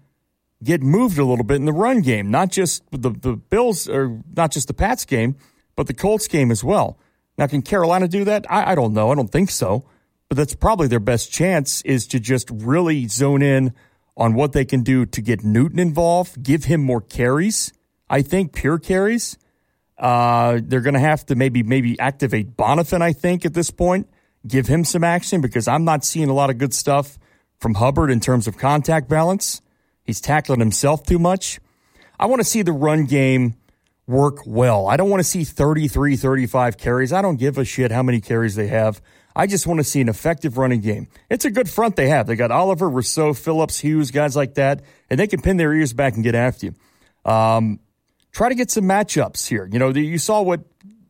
get moved a little bit in the run game, not just the, the Bills or not just the Pats game, but the Colts game as well. Now, can Carolina do that? I, I don't know. I don't think so. But that's probably their best chance is to just really zone in on what they can do to get Newton involved, give him more carries. I think pure carries uh, they're going to have to maybe maybe activate Bonifant, I think at this point, give him some action because I'm not seeing a lot of good stuff from Hubbard in terms of contact balance. He's tackling himself too much. I want to see the run game work well. I don't want to see 33, 35 carries. I don't give a shit how many carries they have. I just want to see an effective running game. It's a good front they have. They got Oliver, Rousseau, Phillips, Hughes, guys like that, and they can pin their ears back and get after you. Um, try to get some matchups here. You know, you saw what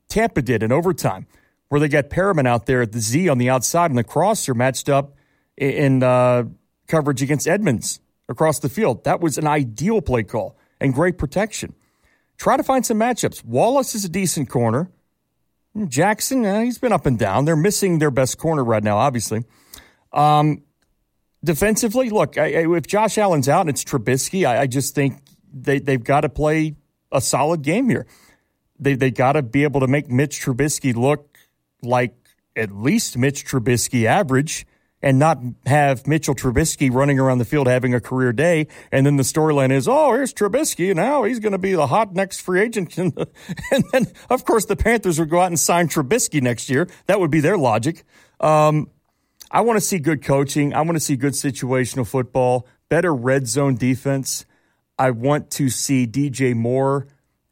Tampa did in overtime, where they got Perriman out there at the Z on the outside, and the crosser matched up in uh, coverage against Edmunds across the field. That was an ideal play call and great protection. Try to find some matchups. Wallace is a decent corner. Jackson, eh, he's been up and down. They're missing their best corner right now, obviously. Um, defensively, look, I, I, if Josh Allen's out and it's Trubisky, I, I just think they, they've got to play a solid game here. They they got to be able to make Mitch Trubisky look like at least Mitch Trubisky average and not have Mitchell Trubisky running around the field having a career day. And then the storyline is, oh, here's Trubisky. Now he's going to be the hot next free agent. *laughs* and then, of course, the Panthers would go out and sign Trubisky next year. That would be their logic. Um, I want to see good coaching. I want to see good situational football, better red zone defense. I want to see DJ Moore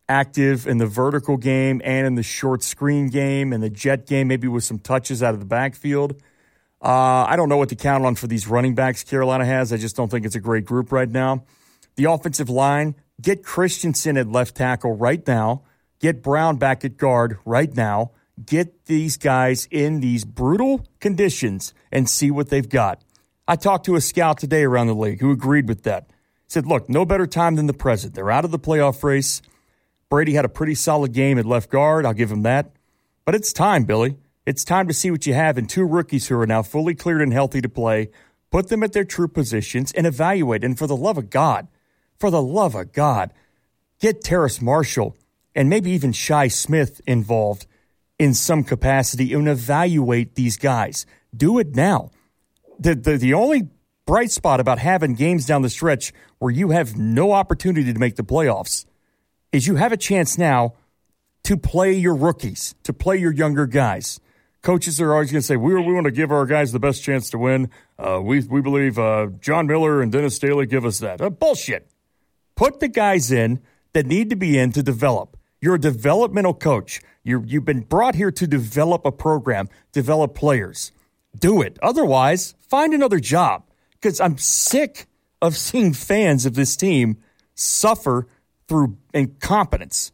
active in the vertical game and in the short screen game and the jet game, maybe with some touches out of the backfield. Uh, I don't know what to count on for these running backs Carolina has. I just don't think it's a great group right now. The offensive line, get Christensen at left tackle right now. Get Brown back at guard right now. Get these guys in these brutal conditions and see what they've got. I talked to a scout today around the league who agreed with that said, look, no better time than the present. They're out of the playoff race. Brady had a pretty solid game at left guard. I'll give him that. But it's time, Billy. It's time to see what you have in two rookies who are now fully cleared and healthy to play. Put them at their true positions and evaluate. And for the love of God, for the love of God, get Terrace Marshall and maybe even Shi Smith involved in some capacity and evaluate these guys. Do it now. The, the, the only bright spot about having games down the stretch where you have no opportunity to make the playoffs is you have a chance now to play your rookies, to play your younger guys. Coaches are always going to say, we, we want to give our guys the best chance to win. Uh, we, we believe uh, John Miller and Dennis Daly give us that. Uh, bullshit. Put the guys in that need to be in to develop. You're a developmental coach. you you've been brought here to develop a program, develop players. Do it. Otherwise, find another job because I'm sick of seeing fans of this team suffer through incompetence.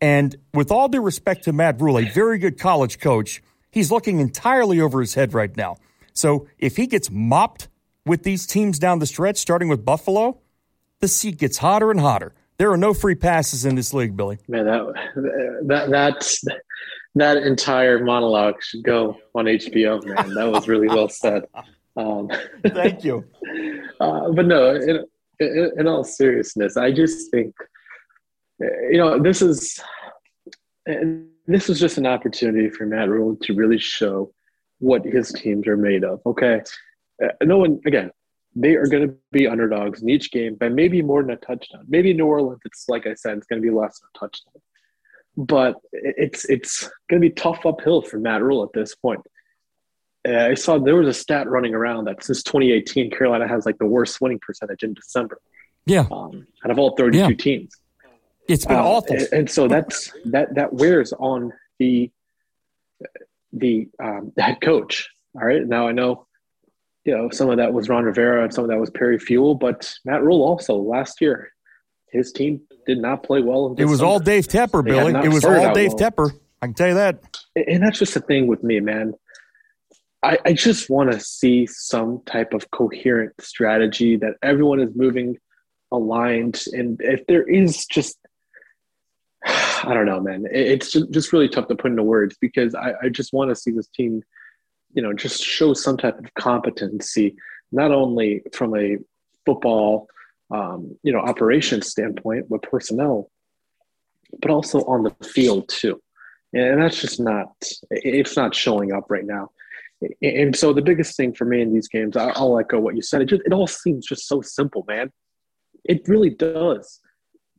And with all due respect to Matt Rhule, a very good college coach, he's looking entirely over his head right now. So if he gets mopped with these teams down the stretch, starting with Buffalo, the seat gets hotter and hotter. There are no free passes in this league, Billy. Man, that that that's that entire monologue should go on HBO. Man, that was really well said. *laughs* Um, Thank you. *laughs* Uh, but no, in, in, in all seriousness, I just think you know this is this was just an opportunity for Matt Rhule to really show what his teams are made of. Okay, uh, no one again. They are going to be underdogs in each game by maybe more than a touchdown. Maybe New Orleans, it's like I said, it's going to be less than a touchdown. But it's it's going to be tough uphill for Matt Rhule at this point. Uh, I saw there was a stat running around that since 2018, Carolina has like the worst winning percentage in December. Yeah, um, out of all 32 yeah. teams, it's been uh, awful. And, and, so that's that that wears on the the um, the head coach. All right, now I know you know some of that was Ron Rivera and some of that was Perry Fewell, but Matt Rhule also last year his team did not play well. it was all Dave Tepper, Billy. It was all Dave well. Tepper. I can tell you that. And that's just the thing with me, man. I, I just want to see some type of coherent strategy that everyone is moving aligned. And if there is just, *sighs* I don't know, man, it's just really tough to put into words because I, I just want to see this team, you know, just show some type of competency, not only from a football, um, you know, operations standpoint with personnel, but also on the field too. And that's just not, it's not showing up right now. And so the biggest thing for me in these games, I'll echo what you said. It just it all seems just so simple, man. It really does.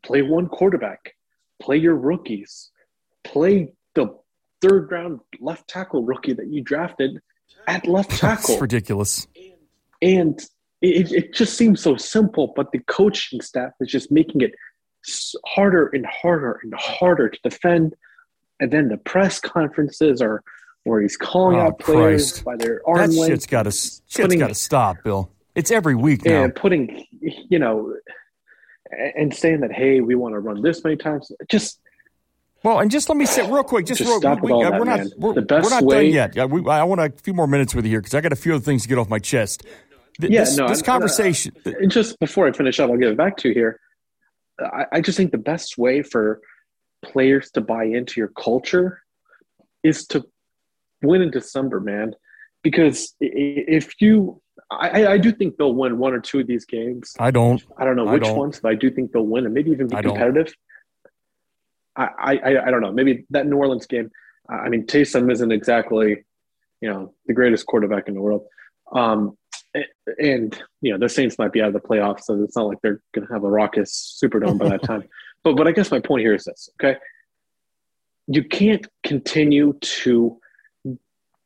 Play one quarterback, play your rookies, play the third round left tackle rookie that you drafted at left *laughs* tackle. That's ridiculous. And it, it just seems so simple, but the coaching staff is just making it harder and harder and harder to defend. And then the press conferences are where he's calling oh, out players Christ. by their arm that length. Shit's got to shit's got to stop, Bill. It's every week now. And putting, you know, and saying that, hey, we want to run this many times. Just well, and just let me say real quick, just, just real, stop we, we, that, we're not man. we're, the best we're not way, done yet. We, I want a few more minutes with you here because I got a few other things to get off my chest. Th- yeah, this, no, this conversation. Just before I finish up, I'll give it back to you here. I, I just think the best way for players to buy into your culture is to win in December, man. Because if you, I, I do think they'll win one or two of these games. I don't. I don't know which don't. ones, but I do think they'll win and maybe even be I competitive. I, I, I don't know. Maybe that New Orleans game. I mean, Taysom isn't exactly, you know, the greatest quarterback in the world. Um, and you know the Saints might be out of the playoffs, so it's not like they're going to have a raucous Superdome by that *laughs* time. but but I guess my point here is this: okay, you can't continue to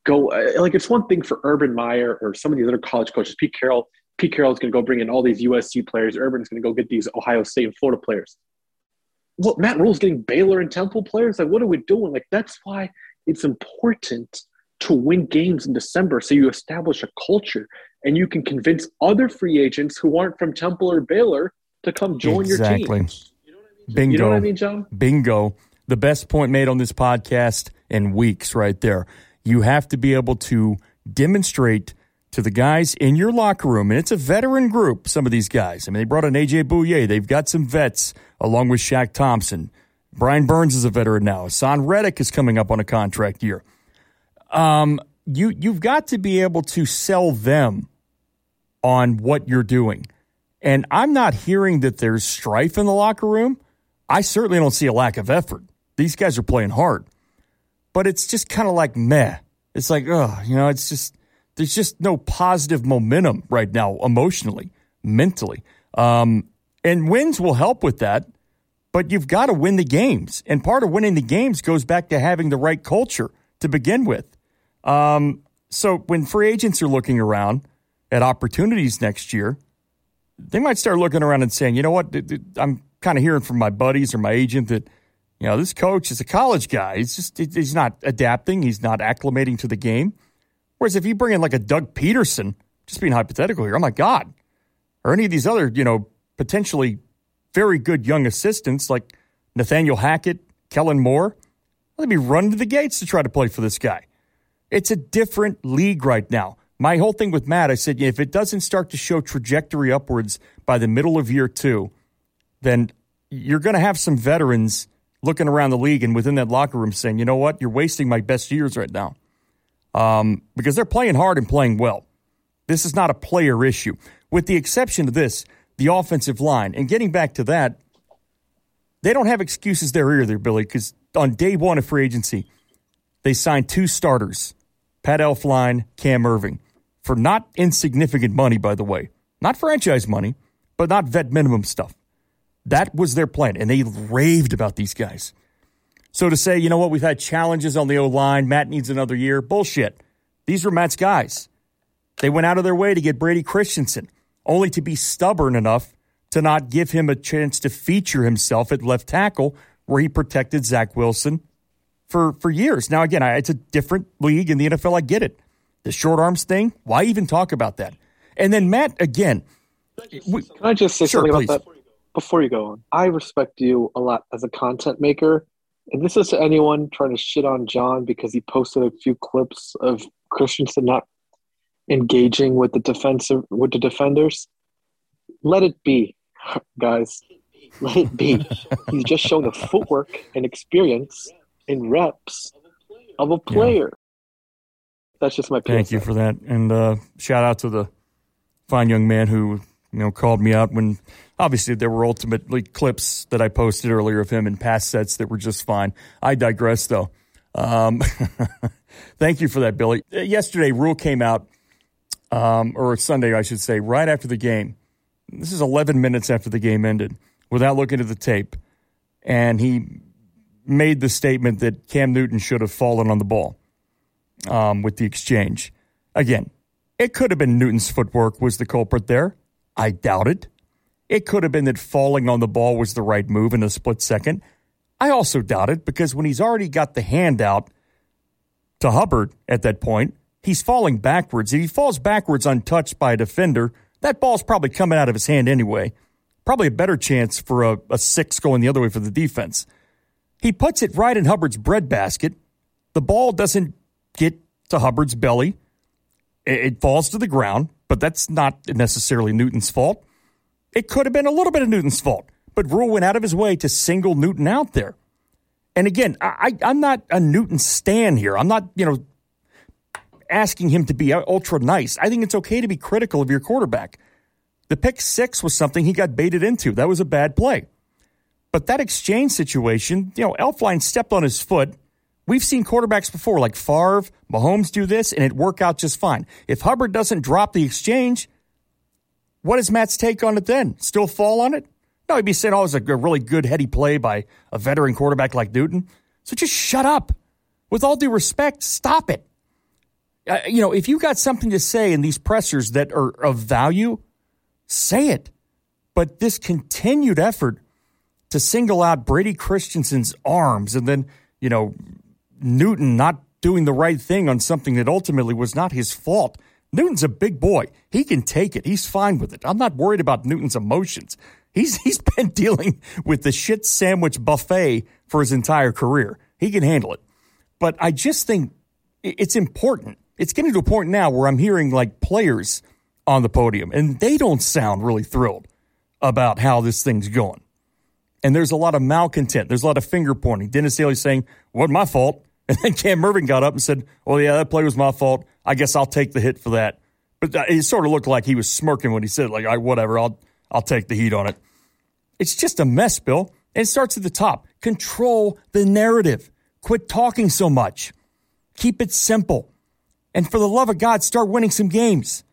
go uh, like it's one thing for Urban Meyer or some of these other college coaches. Pete Carroll, Pete Carroll is going to go bring in all these USC players. Urban is going to go get these Ohio State and Florida players. Well, Matt Rhule's getting Baylor and Temple players. Like, what are we doing? Like, that's why it's important to win games in December so you establish a culture and you can convince other free agents who aren't from Temple or Baylor to come join exactly. your team. Bingo. You know what I mean, John? Bingo. The best point made on this podcast in weeks, right there. You have to be able to demonstrate to the guys in your locker room, and it's a veteran group, some of these guys. I mean, they brought in AJ Bouye. They've got some vets along with Shaq Thompson. Brian Burns is a veteran now. Haason Reddick is coming up on a contract year. Um, you you've got to be able to sell them on what you're doing. And I'm not hearing that there's strife in the locker room. I certainly don't see a lack of effort. These guys are playing hard. But it's just kind of like meh. It's like, oh, you know, it's just there's just no positive momentum right now emotionally, mentally. Um, and wins will help with that, but you've got to win the games. And part of winning the games goes back to having the right culture to begin with. Um, so when free agents are looking around at opportunities next year, they might start looking around and saying, you know what, I'm kind of hearing from my buddies or my agent that, you know, this coach is a college guy. He's just, he's not adapting. He's not acclimating to the game. Whereas if you bring in like a Doug Pederson, just being hypothetical here, oh my God, or any of these other, you know, potentially very good young assistants like Nathaniel Hackett, Kellen Moore. Let me run to the gates to try to play for this guy. It's a different league right now. My whole thing with Matt, I said, if it doesn't start to show trajectory upwards by the middle of year two, then you're going to have some veterans looking around the league and within that locker room saying, you know what, you're wasting my best years right now. Um, because they're playing hard and playing well. This is not a player issue. With the exception of this, the offensive line. And getting back to that, they don't have excuses there either, Billy, because on day one of free agency, they signed two starters, Pat Elflein, Cam Erving, for not insignificant money, by the way. Not franchise money, but not vet minimum stuff. That was their plan, and they raved about these guys. So to say, you know what, we've had challenges on the O line, Matt needs another year, bullshit. These were Matt's guys. They went out of their way to get Brady Christensen, only to be stubborn enough to not give him a chance to feature himself at left tackle, where he protected Zach Wilson for, for years. Now, again, I, it's a different league in the NFL. I get it. The short arms thing, why even talk about that? And then, Matt, again. We, Can I just say sure, something about please. that before you go on? I respect you a lot as a content maker. And this is to anyone trying to shit on John because he posted a few clips of Christensen not engaging with the defensive with the defenders. Let it be, guys. Let it be. *laughs* He's just shown the footwork and experience and reps of a player. Yeah. That's just my. Opinion. Thank you for that, and uh, shout out to the fine young man who you know called me out when obviously there were ultimately clips that I posted earlier of him in past sets that were just fine. I digress, though. Um, *laughs* thank you for that, Billy. Uh, yesterday, Rhule came out, um, or Sunday, I should say, right after the game. This is 11 minutes after the game ended, without looking at the tape, and he made the statement that Cam Newton should have fallen on the ball um, with the exchange. Again, it could have been Newton's footwork was the culprit there. I doubt it. It could have been that falling on the ball was the right move in a split second. I also doubt it because when he's already got the hand out to Hubbard at that point, he's falling backwards. If he falls backwards untouched by a defender, that ball's probably coming out of his hand anyway. Probably a better chance for a, a six going the other way for the defense. He puts it right in Hubbard's breadbasket. The ball doesn't get to Hubbard's belly. It falls to the ground, but that's not necessarily Newton's fault. It could have been a little bit of Newton's fault, but Rhule went out of his way to single Newton out there. And again, I, am not a Newton stan here. I'm not, you know, asking him to be ultra nice. I think it's okay to be critical of your quarterback. The pick six was something he got baited into. That was a bad play. But that exchange situation, you know, Elflein stepped on his foot. We've seen quarterbacks before, like Favre, Mahomes do this, and it work out just fine. If Hubbard doesn't drop the exchange, what is Matt's take on it then? Still fall on it? No, he'd be saying, oh, it was a really good heady play by a veteran quarterback like Newton. So just shut up. With all due respect, stop it. Uh, you know, if you got something to say in these pressers that are of value, say it. But this continued effort to single out Brady Christensen's arms and then, you know, Newton not doing the right thing on something that ultimately was not his fault Newton's a big boy. He can take it. He's fine with it. I'm not worried about Newton's emotions. He's *laughs* he's been dealing with the shit sandwich buffet for his entire career. He can handle it. But I just think it's important. It's getting to a point now where I'm hearing like players on the podium and they don't sound really thrilled about how this thing's going. And there's a lot of malcontent. There's a lot of finger pointing. Dennis Daly saying, "What my fault?" *laughs* And then Cam Erving got up and said, "Well, yeah, that play was my fault. I guess I'll take the hit for that." But it sort of looked like he was smirking when he said, "Like, I whatever, I'll I'll take the heat on it." It's just a mess, Bill. And it starts at the top. Control the narrative. Quit talking so much. Keep it simple. And for the love of God, start winning some games.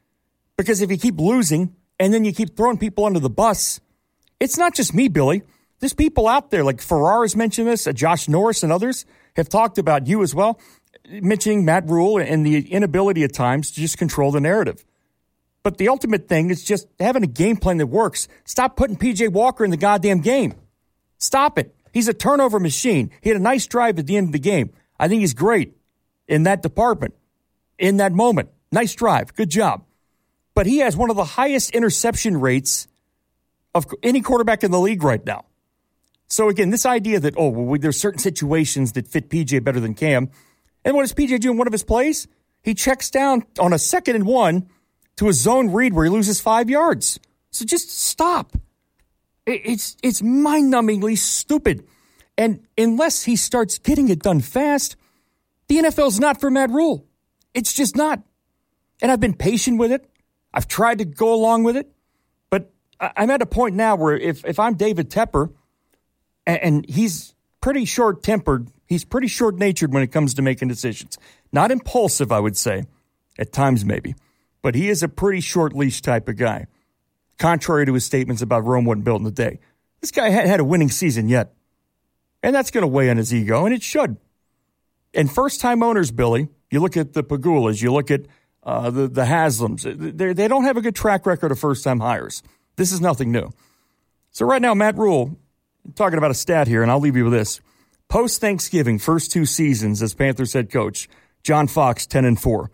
Because if you keep losing and then you keep throwing people under the bus, it's not just me, Billy. There's people out there like Ferraris mentioned this, uh, Josh Norris and others have talked about you as well, mentioning Matt Rhule and the inability at times to just control the narrative. But the ultimate thing is just having a game plan that works. Stop putting PJ Walker in the goddamn game. Stop it. He's a turnover machine. He had a nice drive at the end of the game. I think he's great in that department, in that moment. Nice drive. Good job. But he has one of the highest interception rates of any quarterback in the league right now. So again, this idea that oh, well, there's certain situations that fit PJ better than Cam, and what does PJ do in one of his plays? He checks down on a second and one to a zone read where he loses five yards. So just stop. It's it's mind numbingly stupid. And unless he starts getting it done fast, the NFL's not for Matt Rhule. It's just not. And I've been patient with it. I've tried to go along with it. But I'm at a point now where if, if I'm David Tepper and he's pretty short tempered, he's pretty short natured when it comes to making decisions. Not impulsive, I would say, at times maybe, but he is a pretty short leash type of guy, contrary to his statements about Rome wasn't built in a day. This guy hadn't had a winning season yet. And that's going to weigh on his ego, and it should. And first time owners, Billy, you look at the Pegulas, you look at uh, the, the Haslams, they don't have a good track record of first time hires. This is nothing new. So, right now, Matt Talking about a stat here, and I'll leave you with this. Post Thanksgiving, first two seasons as Panthers head coach, John Fox, 10 and 4.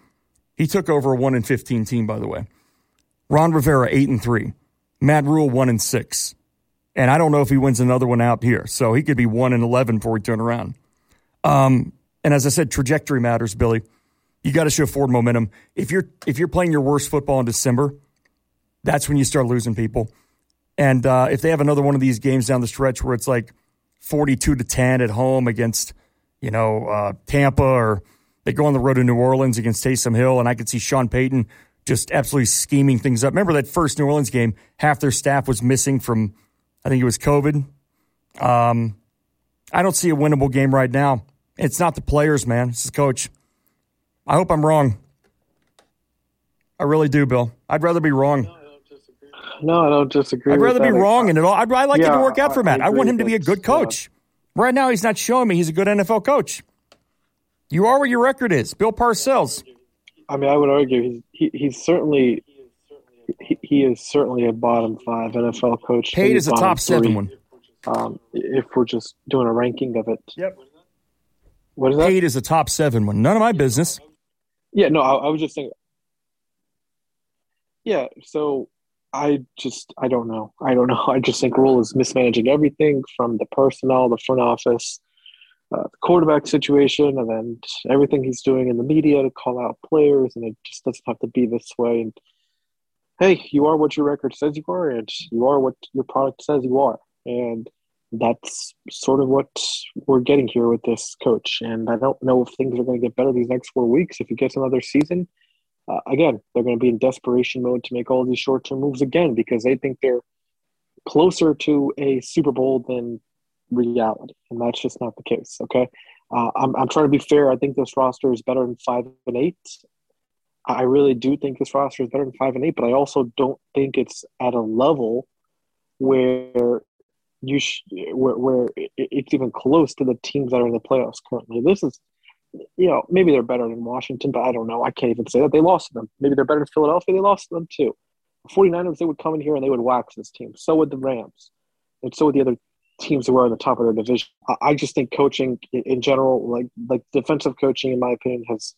He took over a 1 and 15 team, by the way. Ron Rivera, 8 and 3. Matt Rhule, 1 and 6. And I don't know if he wins another one out here. So he could be 1 and 11 before we turn around. Um, and as I said, trajectory matters, Billy. You got to show forward momentum. If you're if you're playing your worst football in December, that's when you start losing people. And uh, if they have another one of these games down the stretch where it's like 42 to 10 at home against, you know, uh, Tampa, or they go on the road to New Orleans against Taysom Hill, and I could see Sean Payton just absolutely scheming things up. Remember that first New Orleans game? Half their staff was missing from, I think it was COVID. Um, I don't see a winnable game right now. It's not the players, man. It's the coach. I hope I'm wrong. I really do, Bill. I'd rather be wrong. No, I don't disagree. I'd rather be wrong, and it all. I'd, I'd like Yeah, it to work out for Matt. I I, want him to be a good that. Yeah. coach. Right now, he's not showing me he's a good NFL coach. You are what your record is. Bill Parcells. I mean, I would argue he's he, he's certainly he, he is certainly a bottom five NFL coach. Paid is a top seven one. Um, if we're just doing a ranking of it, Yep. what is that? Paid is a top seven one. None of my business. Yeah, no, I, I was just saying. Yeah, so I just I don't know. I don't know. *laughs* I just think Rhule is mismanaging everything from the personnel, the front office, uh, the quarterback situation, and then everything he's doing in the media to call out players, and it just doesn't have to be this way. And hey, you are what your record says you are, and you are what your product says you are, and that's sort of what we're getting here with this coach. And I don't know if things are going to get better these next four weeks. If he gets another season, uh, again, they're going to be in desperation mode to make all these short term moves again because they think they're closer to a Super Bowl than reality. And that's just not the case. Okay. Uh, I'm, I'm trying to be fair. I think this roster is better than five and eight. I really do think this roster is better than five and eight, but I also don't think it's at a level where you sh- where, where it's even close to the teams that are in the playoffs currently. This is, you know, maybe they're better than Washington, but I don't know. I can't even say that. They lost them. Maybe they're better than Philadelphia. They lost them too. 49ers, they would come in here and they would wax this team. So would the Rams. And so would the other teams who are at the top of their division. I, just think coaching in, general, like like defensive coaching, in my opinion, has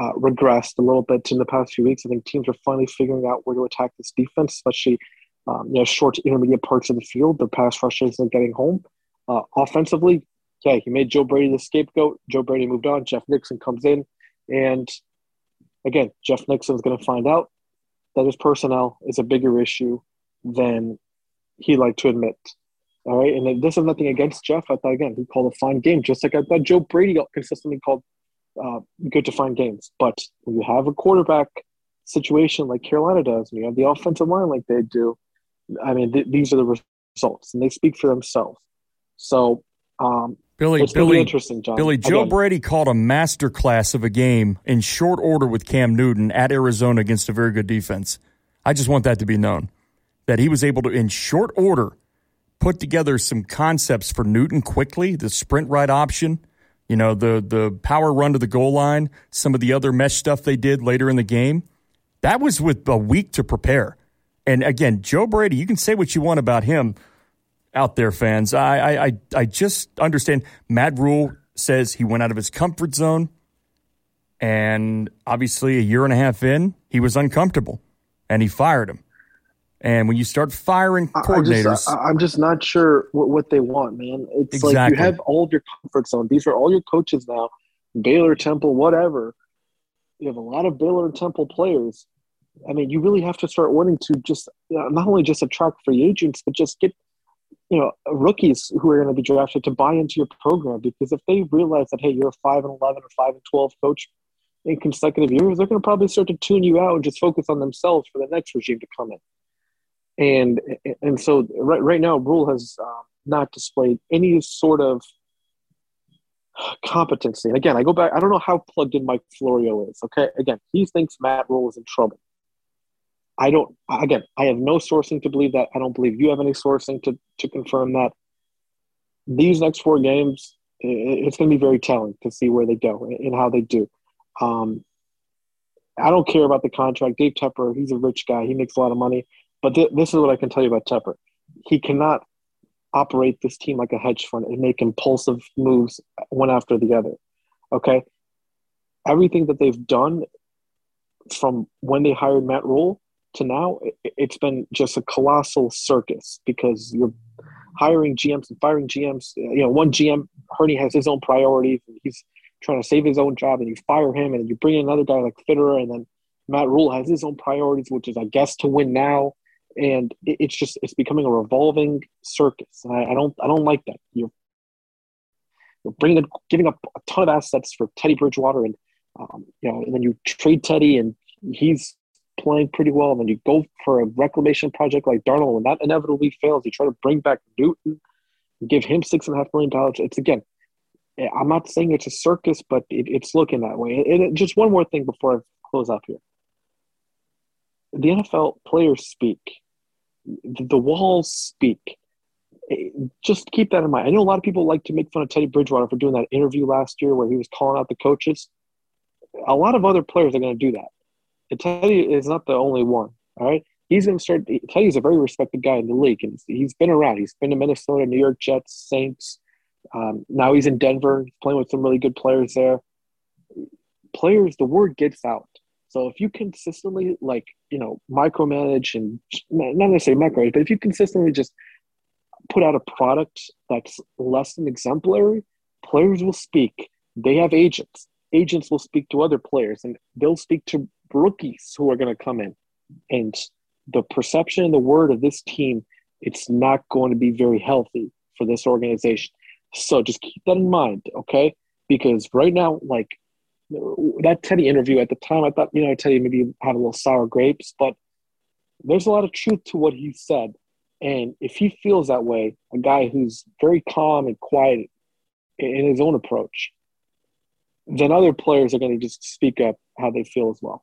uh, regressed a little bit in the past few weeks. I think teams are finally figuring out where to attack this defense, especially um, you know short to intermediate parts of the field. The pass rushes are getting home. Uh, offensively, okay, he made Joe Brady the scapegoat. Joe Brady moved on. Jeff Nixon comes in, and again, Jeff Nixon's going to find out that his personnel is a bigger issue than he liked to admit. All right, and this is nothing against Jeff. I thought again he called a fine game, just like I thought Joe Brady consistently called uh, good to find games. But when you have a quarterback situation like Carolina does, and you have the offensive line like they do, I mean th- these are the results, and they speak for themselves. So um, Billy, it's going to be Billy, interesting, John. Billy, Joe Again, Brady called a master class of a game in short order with Cam Newton at Arizona against a very good defense. I just want that to be known that he was able to, in short order, put together some concepts for Newton quickly. The sprint right option, you know, the the power run to the goal line, some of the other mesh stuff they did later in the game. That was with a week to prepare. And again, Joe Brady, you can say what you want about him out there, fans. I, I, I, I just understand. Matt Rhule says he went out of his comfort zone, and obviously, a year and a half in, he was uncomfortable, and he fired him. And when you start firing coordinators, I am just, just, not sure what, what, they want, man. It's exactly. like you have all of your comfort zone. These are all your coaches now, Baylor, Temple, whatever. You have a lot of Baylor and Temple players. I mean, you really have to start wanting to just know, not only just attract free agents, but just get you know rookies who are going to be drafted to buy into your program. Because if they realize that hey, you're a five and eleven or five and twelve coach in consecutive years, they're going to probably start to tune you out and just focus on themselves for the next regime to come in and and so right right now, Rhule has uh, not displayed any sort of competency. And again, I go back. I don't know how plugged in Mike Florio is. Okay, again, he thinks Matt Rhule is in trouble. I don't. Again, I have no sourcing to believe that. I don't believe you have any sourcing to to confirm that. These next four games, it's going to be very telling to see where they go and how they do. Um, I don't care about the contract. Dave Tepper, he's a rich guy. He makes a lot of money. But th- this is what I can tell you about Tepper. He cannot operate this team like a hedge fund and make impulsive moves one after the other. Okay. Everything that they've done from when they hired Matt Rhule to now, it's been just a colossal circus because you're hiring GMs and firing GMs. You know, one GM, Hurney has his own priorities and he's trying to save his own job and you fire him and you bring in another guy like Fitterer and then Matt Rhule has his own priorities, which is, I guess, to win now and it's just it's becoming a revolving circus. And I, I don't I don't like that. You're you're bringing giving up a ton of assets for Teddy Bridgewater, and um, you know, and then you trade Teddy, and he's playing pretty well. And then you go for a reclamation project like Darnold, and that inevitably fails. You try to bring back Newton, give him six and a half million dollars. It's again, I'm not saying it's a circus, but it, it's looking that way. And just one more thing before I close up here. The NFL players speak the walls speak. Eh, just keep that in mind. I know a lot of people like to make fun of Teddy Bridgewater for doing that interview last year where he was calling out the coaches. A lot of other players are going to do that. Teddy is not the only one. All right. He's going to start. Teddy's a very respected guy in the league, and he's been around. He's been to Minnesota, New York Jets, Saints. Um, now he's in Denver, playing with some really good players there. Players, the word gets out. So if you consistently like, you know, micromanage and not necessarily micromanage, but if you consistently just put out a product that's less than exemplary, players will speak. They have agents. Agents will speak to other players and they'll speak to rookies who are going to come in. And the perception and the word of this team, it's not going to be very healthy for this organization. So just keep that in mind, okay? Because right now, like that Teddy interview at the time, I thought, you know, Teddy maybe had a little sour grapes, but there's a lot of truth to what he said. And if he feels that way, a guy who's very calm and quiet in his own approach, then other players are going to just speak up how they feel as well.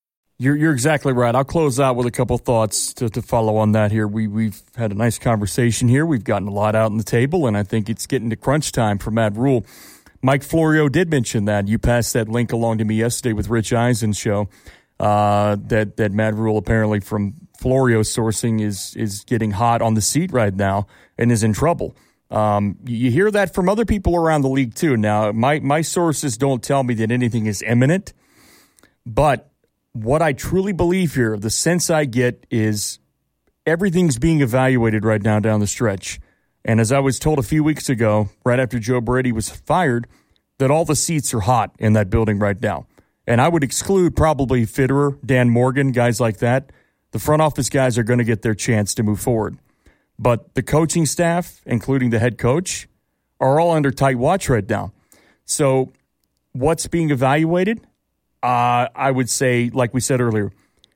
You're, you're exactly right. I'll close out with a couple thoughts to, to follow on that here. We, we've had a nice conversation here. We've gotten a lot out on the table, and I think it's getting to crunch time for Matt Rhule. Mike Florio did mention that. You passed that link along to me yesterday with Rich Eisen's show. Uh, that that Matt Rhule apparently from Florio sourcing is is getting hot on the seat right now and is in trouble. Um, you hear that from other people around the league too. Now, my my sources don't tell me that anything is imminent, but what I truly believe here, the sense I get is everything's being evaluated right now down the stretch. And as I was told a few weeks ago, right after Joe Brady was fired, that all the seats are hot in that building right now. And I would exclude probably Fitterer, Dan Morgan, guys like that. The front office guys are going to get their chance to move forward. But the coaching staff, including the head coach, are all under tight watch right now. So, what's being evaluated? Uh, I would say, like we said earlier,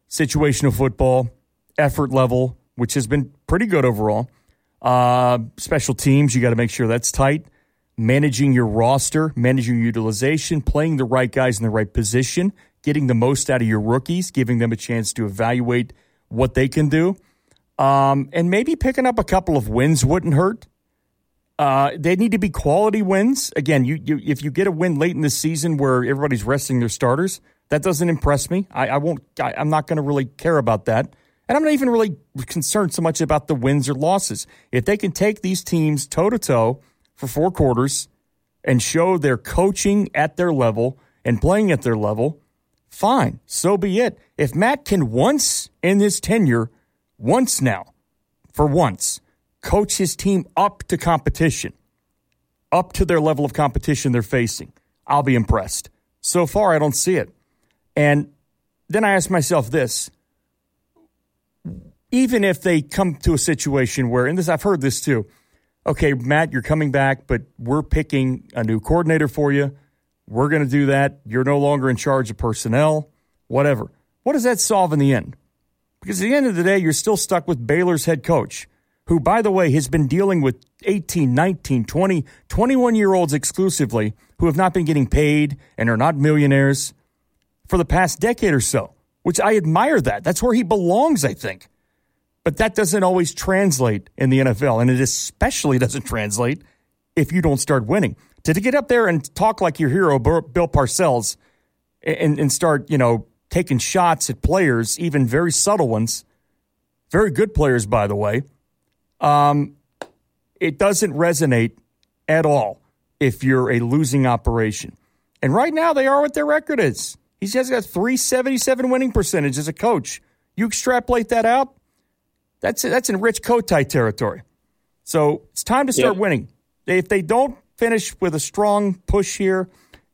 situational football, effort level, which has been pretty good overall. Uh, special teams, you got to make sure that's tight. Managing your roster, managing utilization, playing the right guys in the right position, getting the most out of your rookies, giving them a chance to evaluate what they can do. Um, and maybe picking up a couple of wins wouldn't hurt. Uh, they need to be quality wins. Again, you, you if you get a win late in the season where everybody's resting their starters, that doesn't impress me. I, I won't. I, I'm not going to really care about that. And I'm not even really concerned so much about the wins or losses. If they can take these teams toe to toe for four quarters and show they're coaching at their level and playing at their level, fine, so be it. If Matt can once in his tenure, once now, for once, coach his team up to competition, up to their level of competition they're facing, I'll be impressed. So far, I don't see it. And then I ask myself this even if they come to a situation where, and this I've heard this too. Okay, Matt, you're coming back, but we're picking a new coordinator for you. We're going to do that. You're no longer in charge of personnel, whatever. What does that solve in the end? Because at the end of the day, you're still stuck with Baylor's head coach, who, by the way, has been dealing with 18, 19, 20, 21 year olds exclusively who have not been getting paid and are not millionaires for the past decade or so, which I admire that. That's where he belongs, I think. But that doesn't always translate in the NFL, and it especially doesn't translate if you don't start winning. To, get up there and talk like your hero, Bill Parcells, and, and start, you know, taking shots at players, even very subtle ones, very good players, by the way, um, it doesn't resonate at all if you're a losing operation. And right now, they are what their record is. He's just got 377 winning percentage as a coach. You extrapolate that out, that's that's in Rich Kotite territory. So it's time to start winning. If they don't finish with a strong push here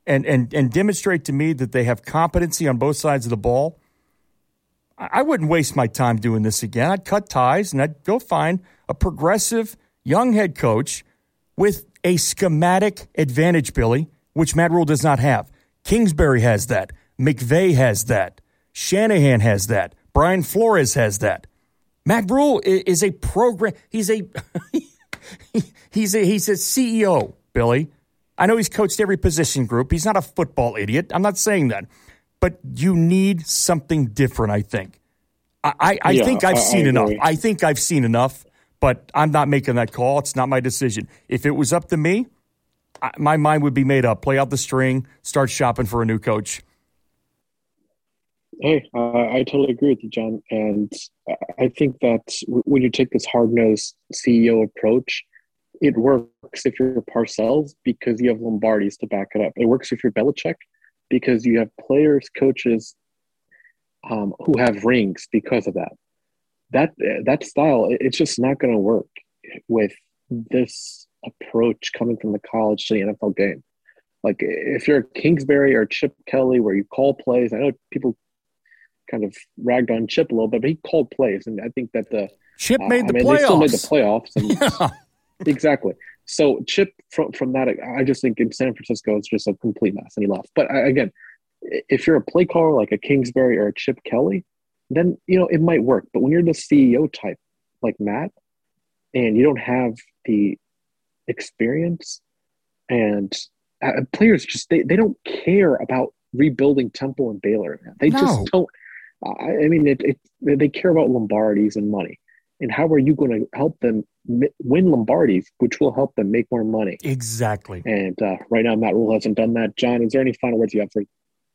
and, and, and demonstrate to me that they have competency on both sides of the ball, I wouldn't waste my time doing this again. I'd cut ties and I'd go find a progressive young head coach with a schematic advantage, Billy, which Matt Rhule does not have. Kingsbury has that. McVay has that. Shanahan has that. Brian Flores has that. Matt Rhule is a program. He's a *laughs* he's a he's a CEO. Billy, I know he's coached every position group. He's not a football idiot. I'm not saying that, but you need something different. I think. I I, I yeah, think I've I, seen enough. I think I've seen enough. But I'm not making that call. It's not my decision. If it was up to me, my mind would be made up. Play out the string. Start shopping for a new coach. Hey, uh, I totally agree with you, John. And I think that when you take this hard nosed CEO approach, it works if you're Parcells because you have Lombardi's to back it up. It works if you're Belichick because you have players, coaches um, who have rings because of that. That that style, it's just not going to work with this approach coming from the college to the NFL game. Like if you're Kingsbury or Chip Kelly, where you call plays, I know people kind of ragged on Chip a little bit, but he called plays, and I think that the Chip uh, made the I mean, playoffs. They still made the playoffs. *laughs* Exactly. So Chip from from that, I just think in San Francisco it's just a complete mess, and he left. But I, again, if you're a play caller like a Kingsbury or a Chip Kelly, then you know it might work. But when you're the CEO type like Matt, and you don't have the experience, and uh, players just they, they don't care about rebuilding Temple and Baylor. They no. just don't. I, I mean, it, it, they care about Lombardies and money. And how are you going to help them win Lombardies, which will help them make more money? Exactly. And uh, right now, Matt Rhule hasn't done that. John, is there any final words you have for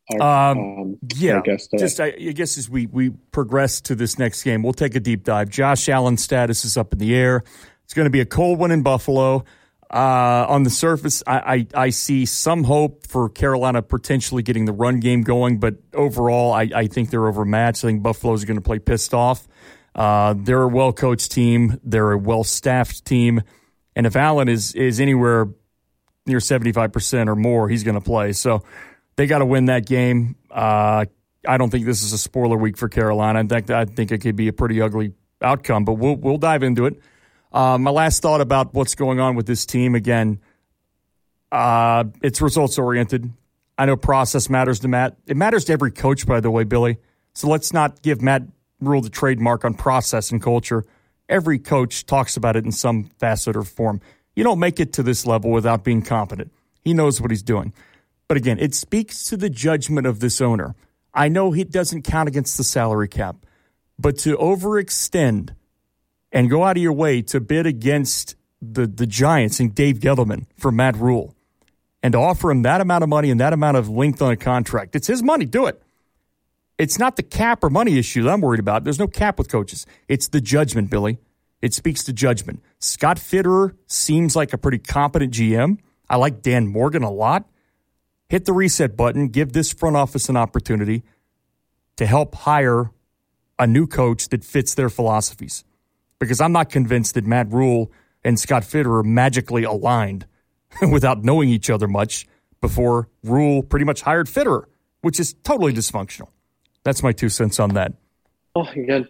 our, um, um, yeah, guest, uh, just I, I, guess as we we progress to this next game, we'll take a deep dive. Josh Allen's status is up in the air. It's going to be a cold one in Buffalo. Uh, on the surface, I, I, I, see some hope for Carolina potentially getting the run game going, but overall, I, I think they're overmatched. I think Buffalo's going to play pissed off. Uh, they're a well coached team, they're a well staffed team, and if Allen is is anywhere near seventy five percent or more, he's going to play. So they got to win that game. Uh, I don't think this is a spoiler week for Carolina. In fact, I think it could be a pretty ugly outcome, but we'll we'll dive into it. Uh, my last thought about what's going on with this team again, uh, it's results oriented. I know process matters to Matt. It matters to every coach, by the way, Billy. So let's not give Matt Rhule the trademark on process and culture. Every coach talks about it in some facet or form. You don't make it to this level without being competent. He knows what he's doing. But again, it speaks to the judgment of this owner. I know he doesn't count against the salary cap, But to overextend and go out of your way to bid against the, the Giants and Dave Gettleman for Matt Rhule and to offer him that amount of money and that amount of length on a contract, it's his money. Do it. It's not the cap or money issue that I'm worried about. There's no cap with coaches. It's the judgment, Billy. It speaks to judgment. Scott Fitterer seems like a pretty competent GM. I like Dan Morgan a lot. Hit the reset button. Give this front office an opportunity to help hire a new coach that fits their philosophies. Because I'm not convinced that Matt Rhule and Scott Fitterer magically aligned *laughs* without knowing each other much before Rhule pretty much hired Fitterer, which is totally dysfunctional. That's my two cents on that. Well, again,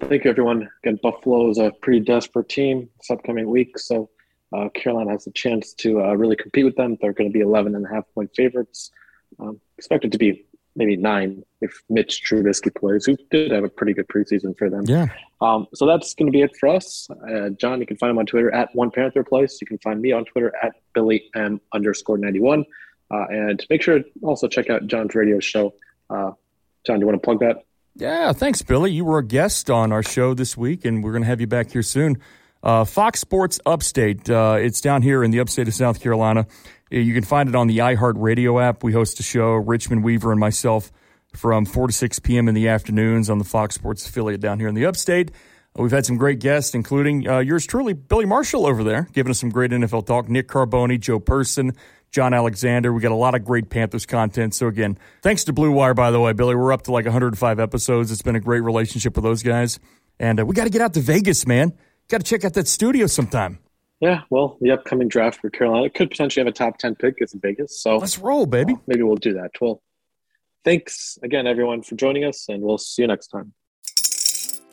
thank you, everyone. Again, Buffalo is a pretty desperate team this upcoming week, so uh, Carolina has a chance to uh, really compete with them. They're going to be 11 and a half point favorites. Um, expected to be maybe nine if Mitch Trubisky plays, who did have a pretty good preseason for them. Yeah. Um, so that's going to be it for us. Uh, John, you can find him on Twitter at One Panther Place. You can find me on Twitter at Billy M underscore 91. Uh, and make sure to also check out John's radio show. Uh, John, do you want to plug that? Yeah, thanks, Billy. You were a guest on our show this week, and we're going to have you back here soon. Uh, Fox Sports Upstate. Uh, it's down here in the upstate of South Carolina. You can find it on the iHeartRadio app. We host a show, Richmond Weaver and myself, from 4 to 6 p.m. in the afternoons on the Fox Sports affiliate down here in the upstate. We've had some great guests, including uh, yours truly, Billy Marshall over there, giving us some great NFL talk. Nick Carboni, Joe Person, John Alexander. We got a lot of great Panthers content. So again, thanks to Blue Wire, by the way, Billy. We're up to like 105 episodes. It's been a great relationship with those guys, and uh, we got to get out to Vegas, man. Got to check out that studio sometime. Yeah, well, the upcoming draft for Carolina could potentially have a top 10 pick. It's in Vegas. So let's roll, baby. Well, maybe we'll do that. Well, thanks again, everyone, for joining us, and we'll see you next time.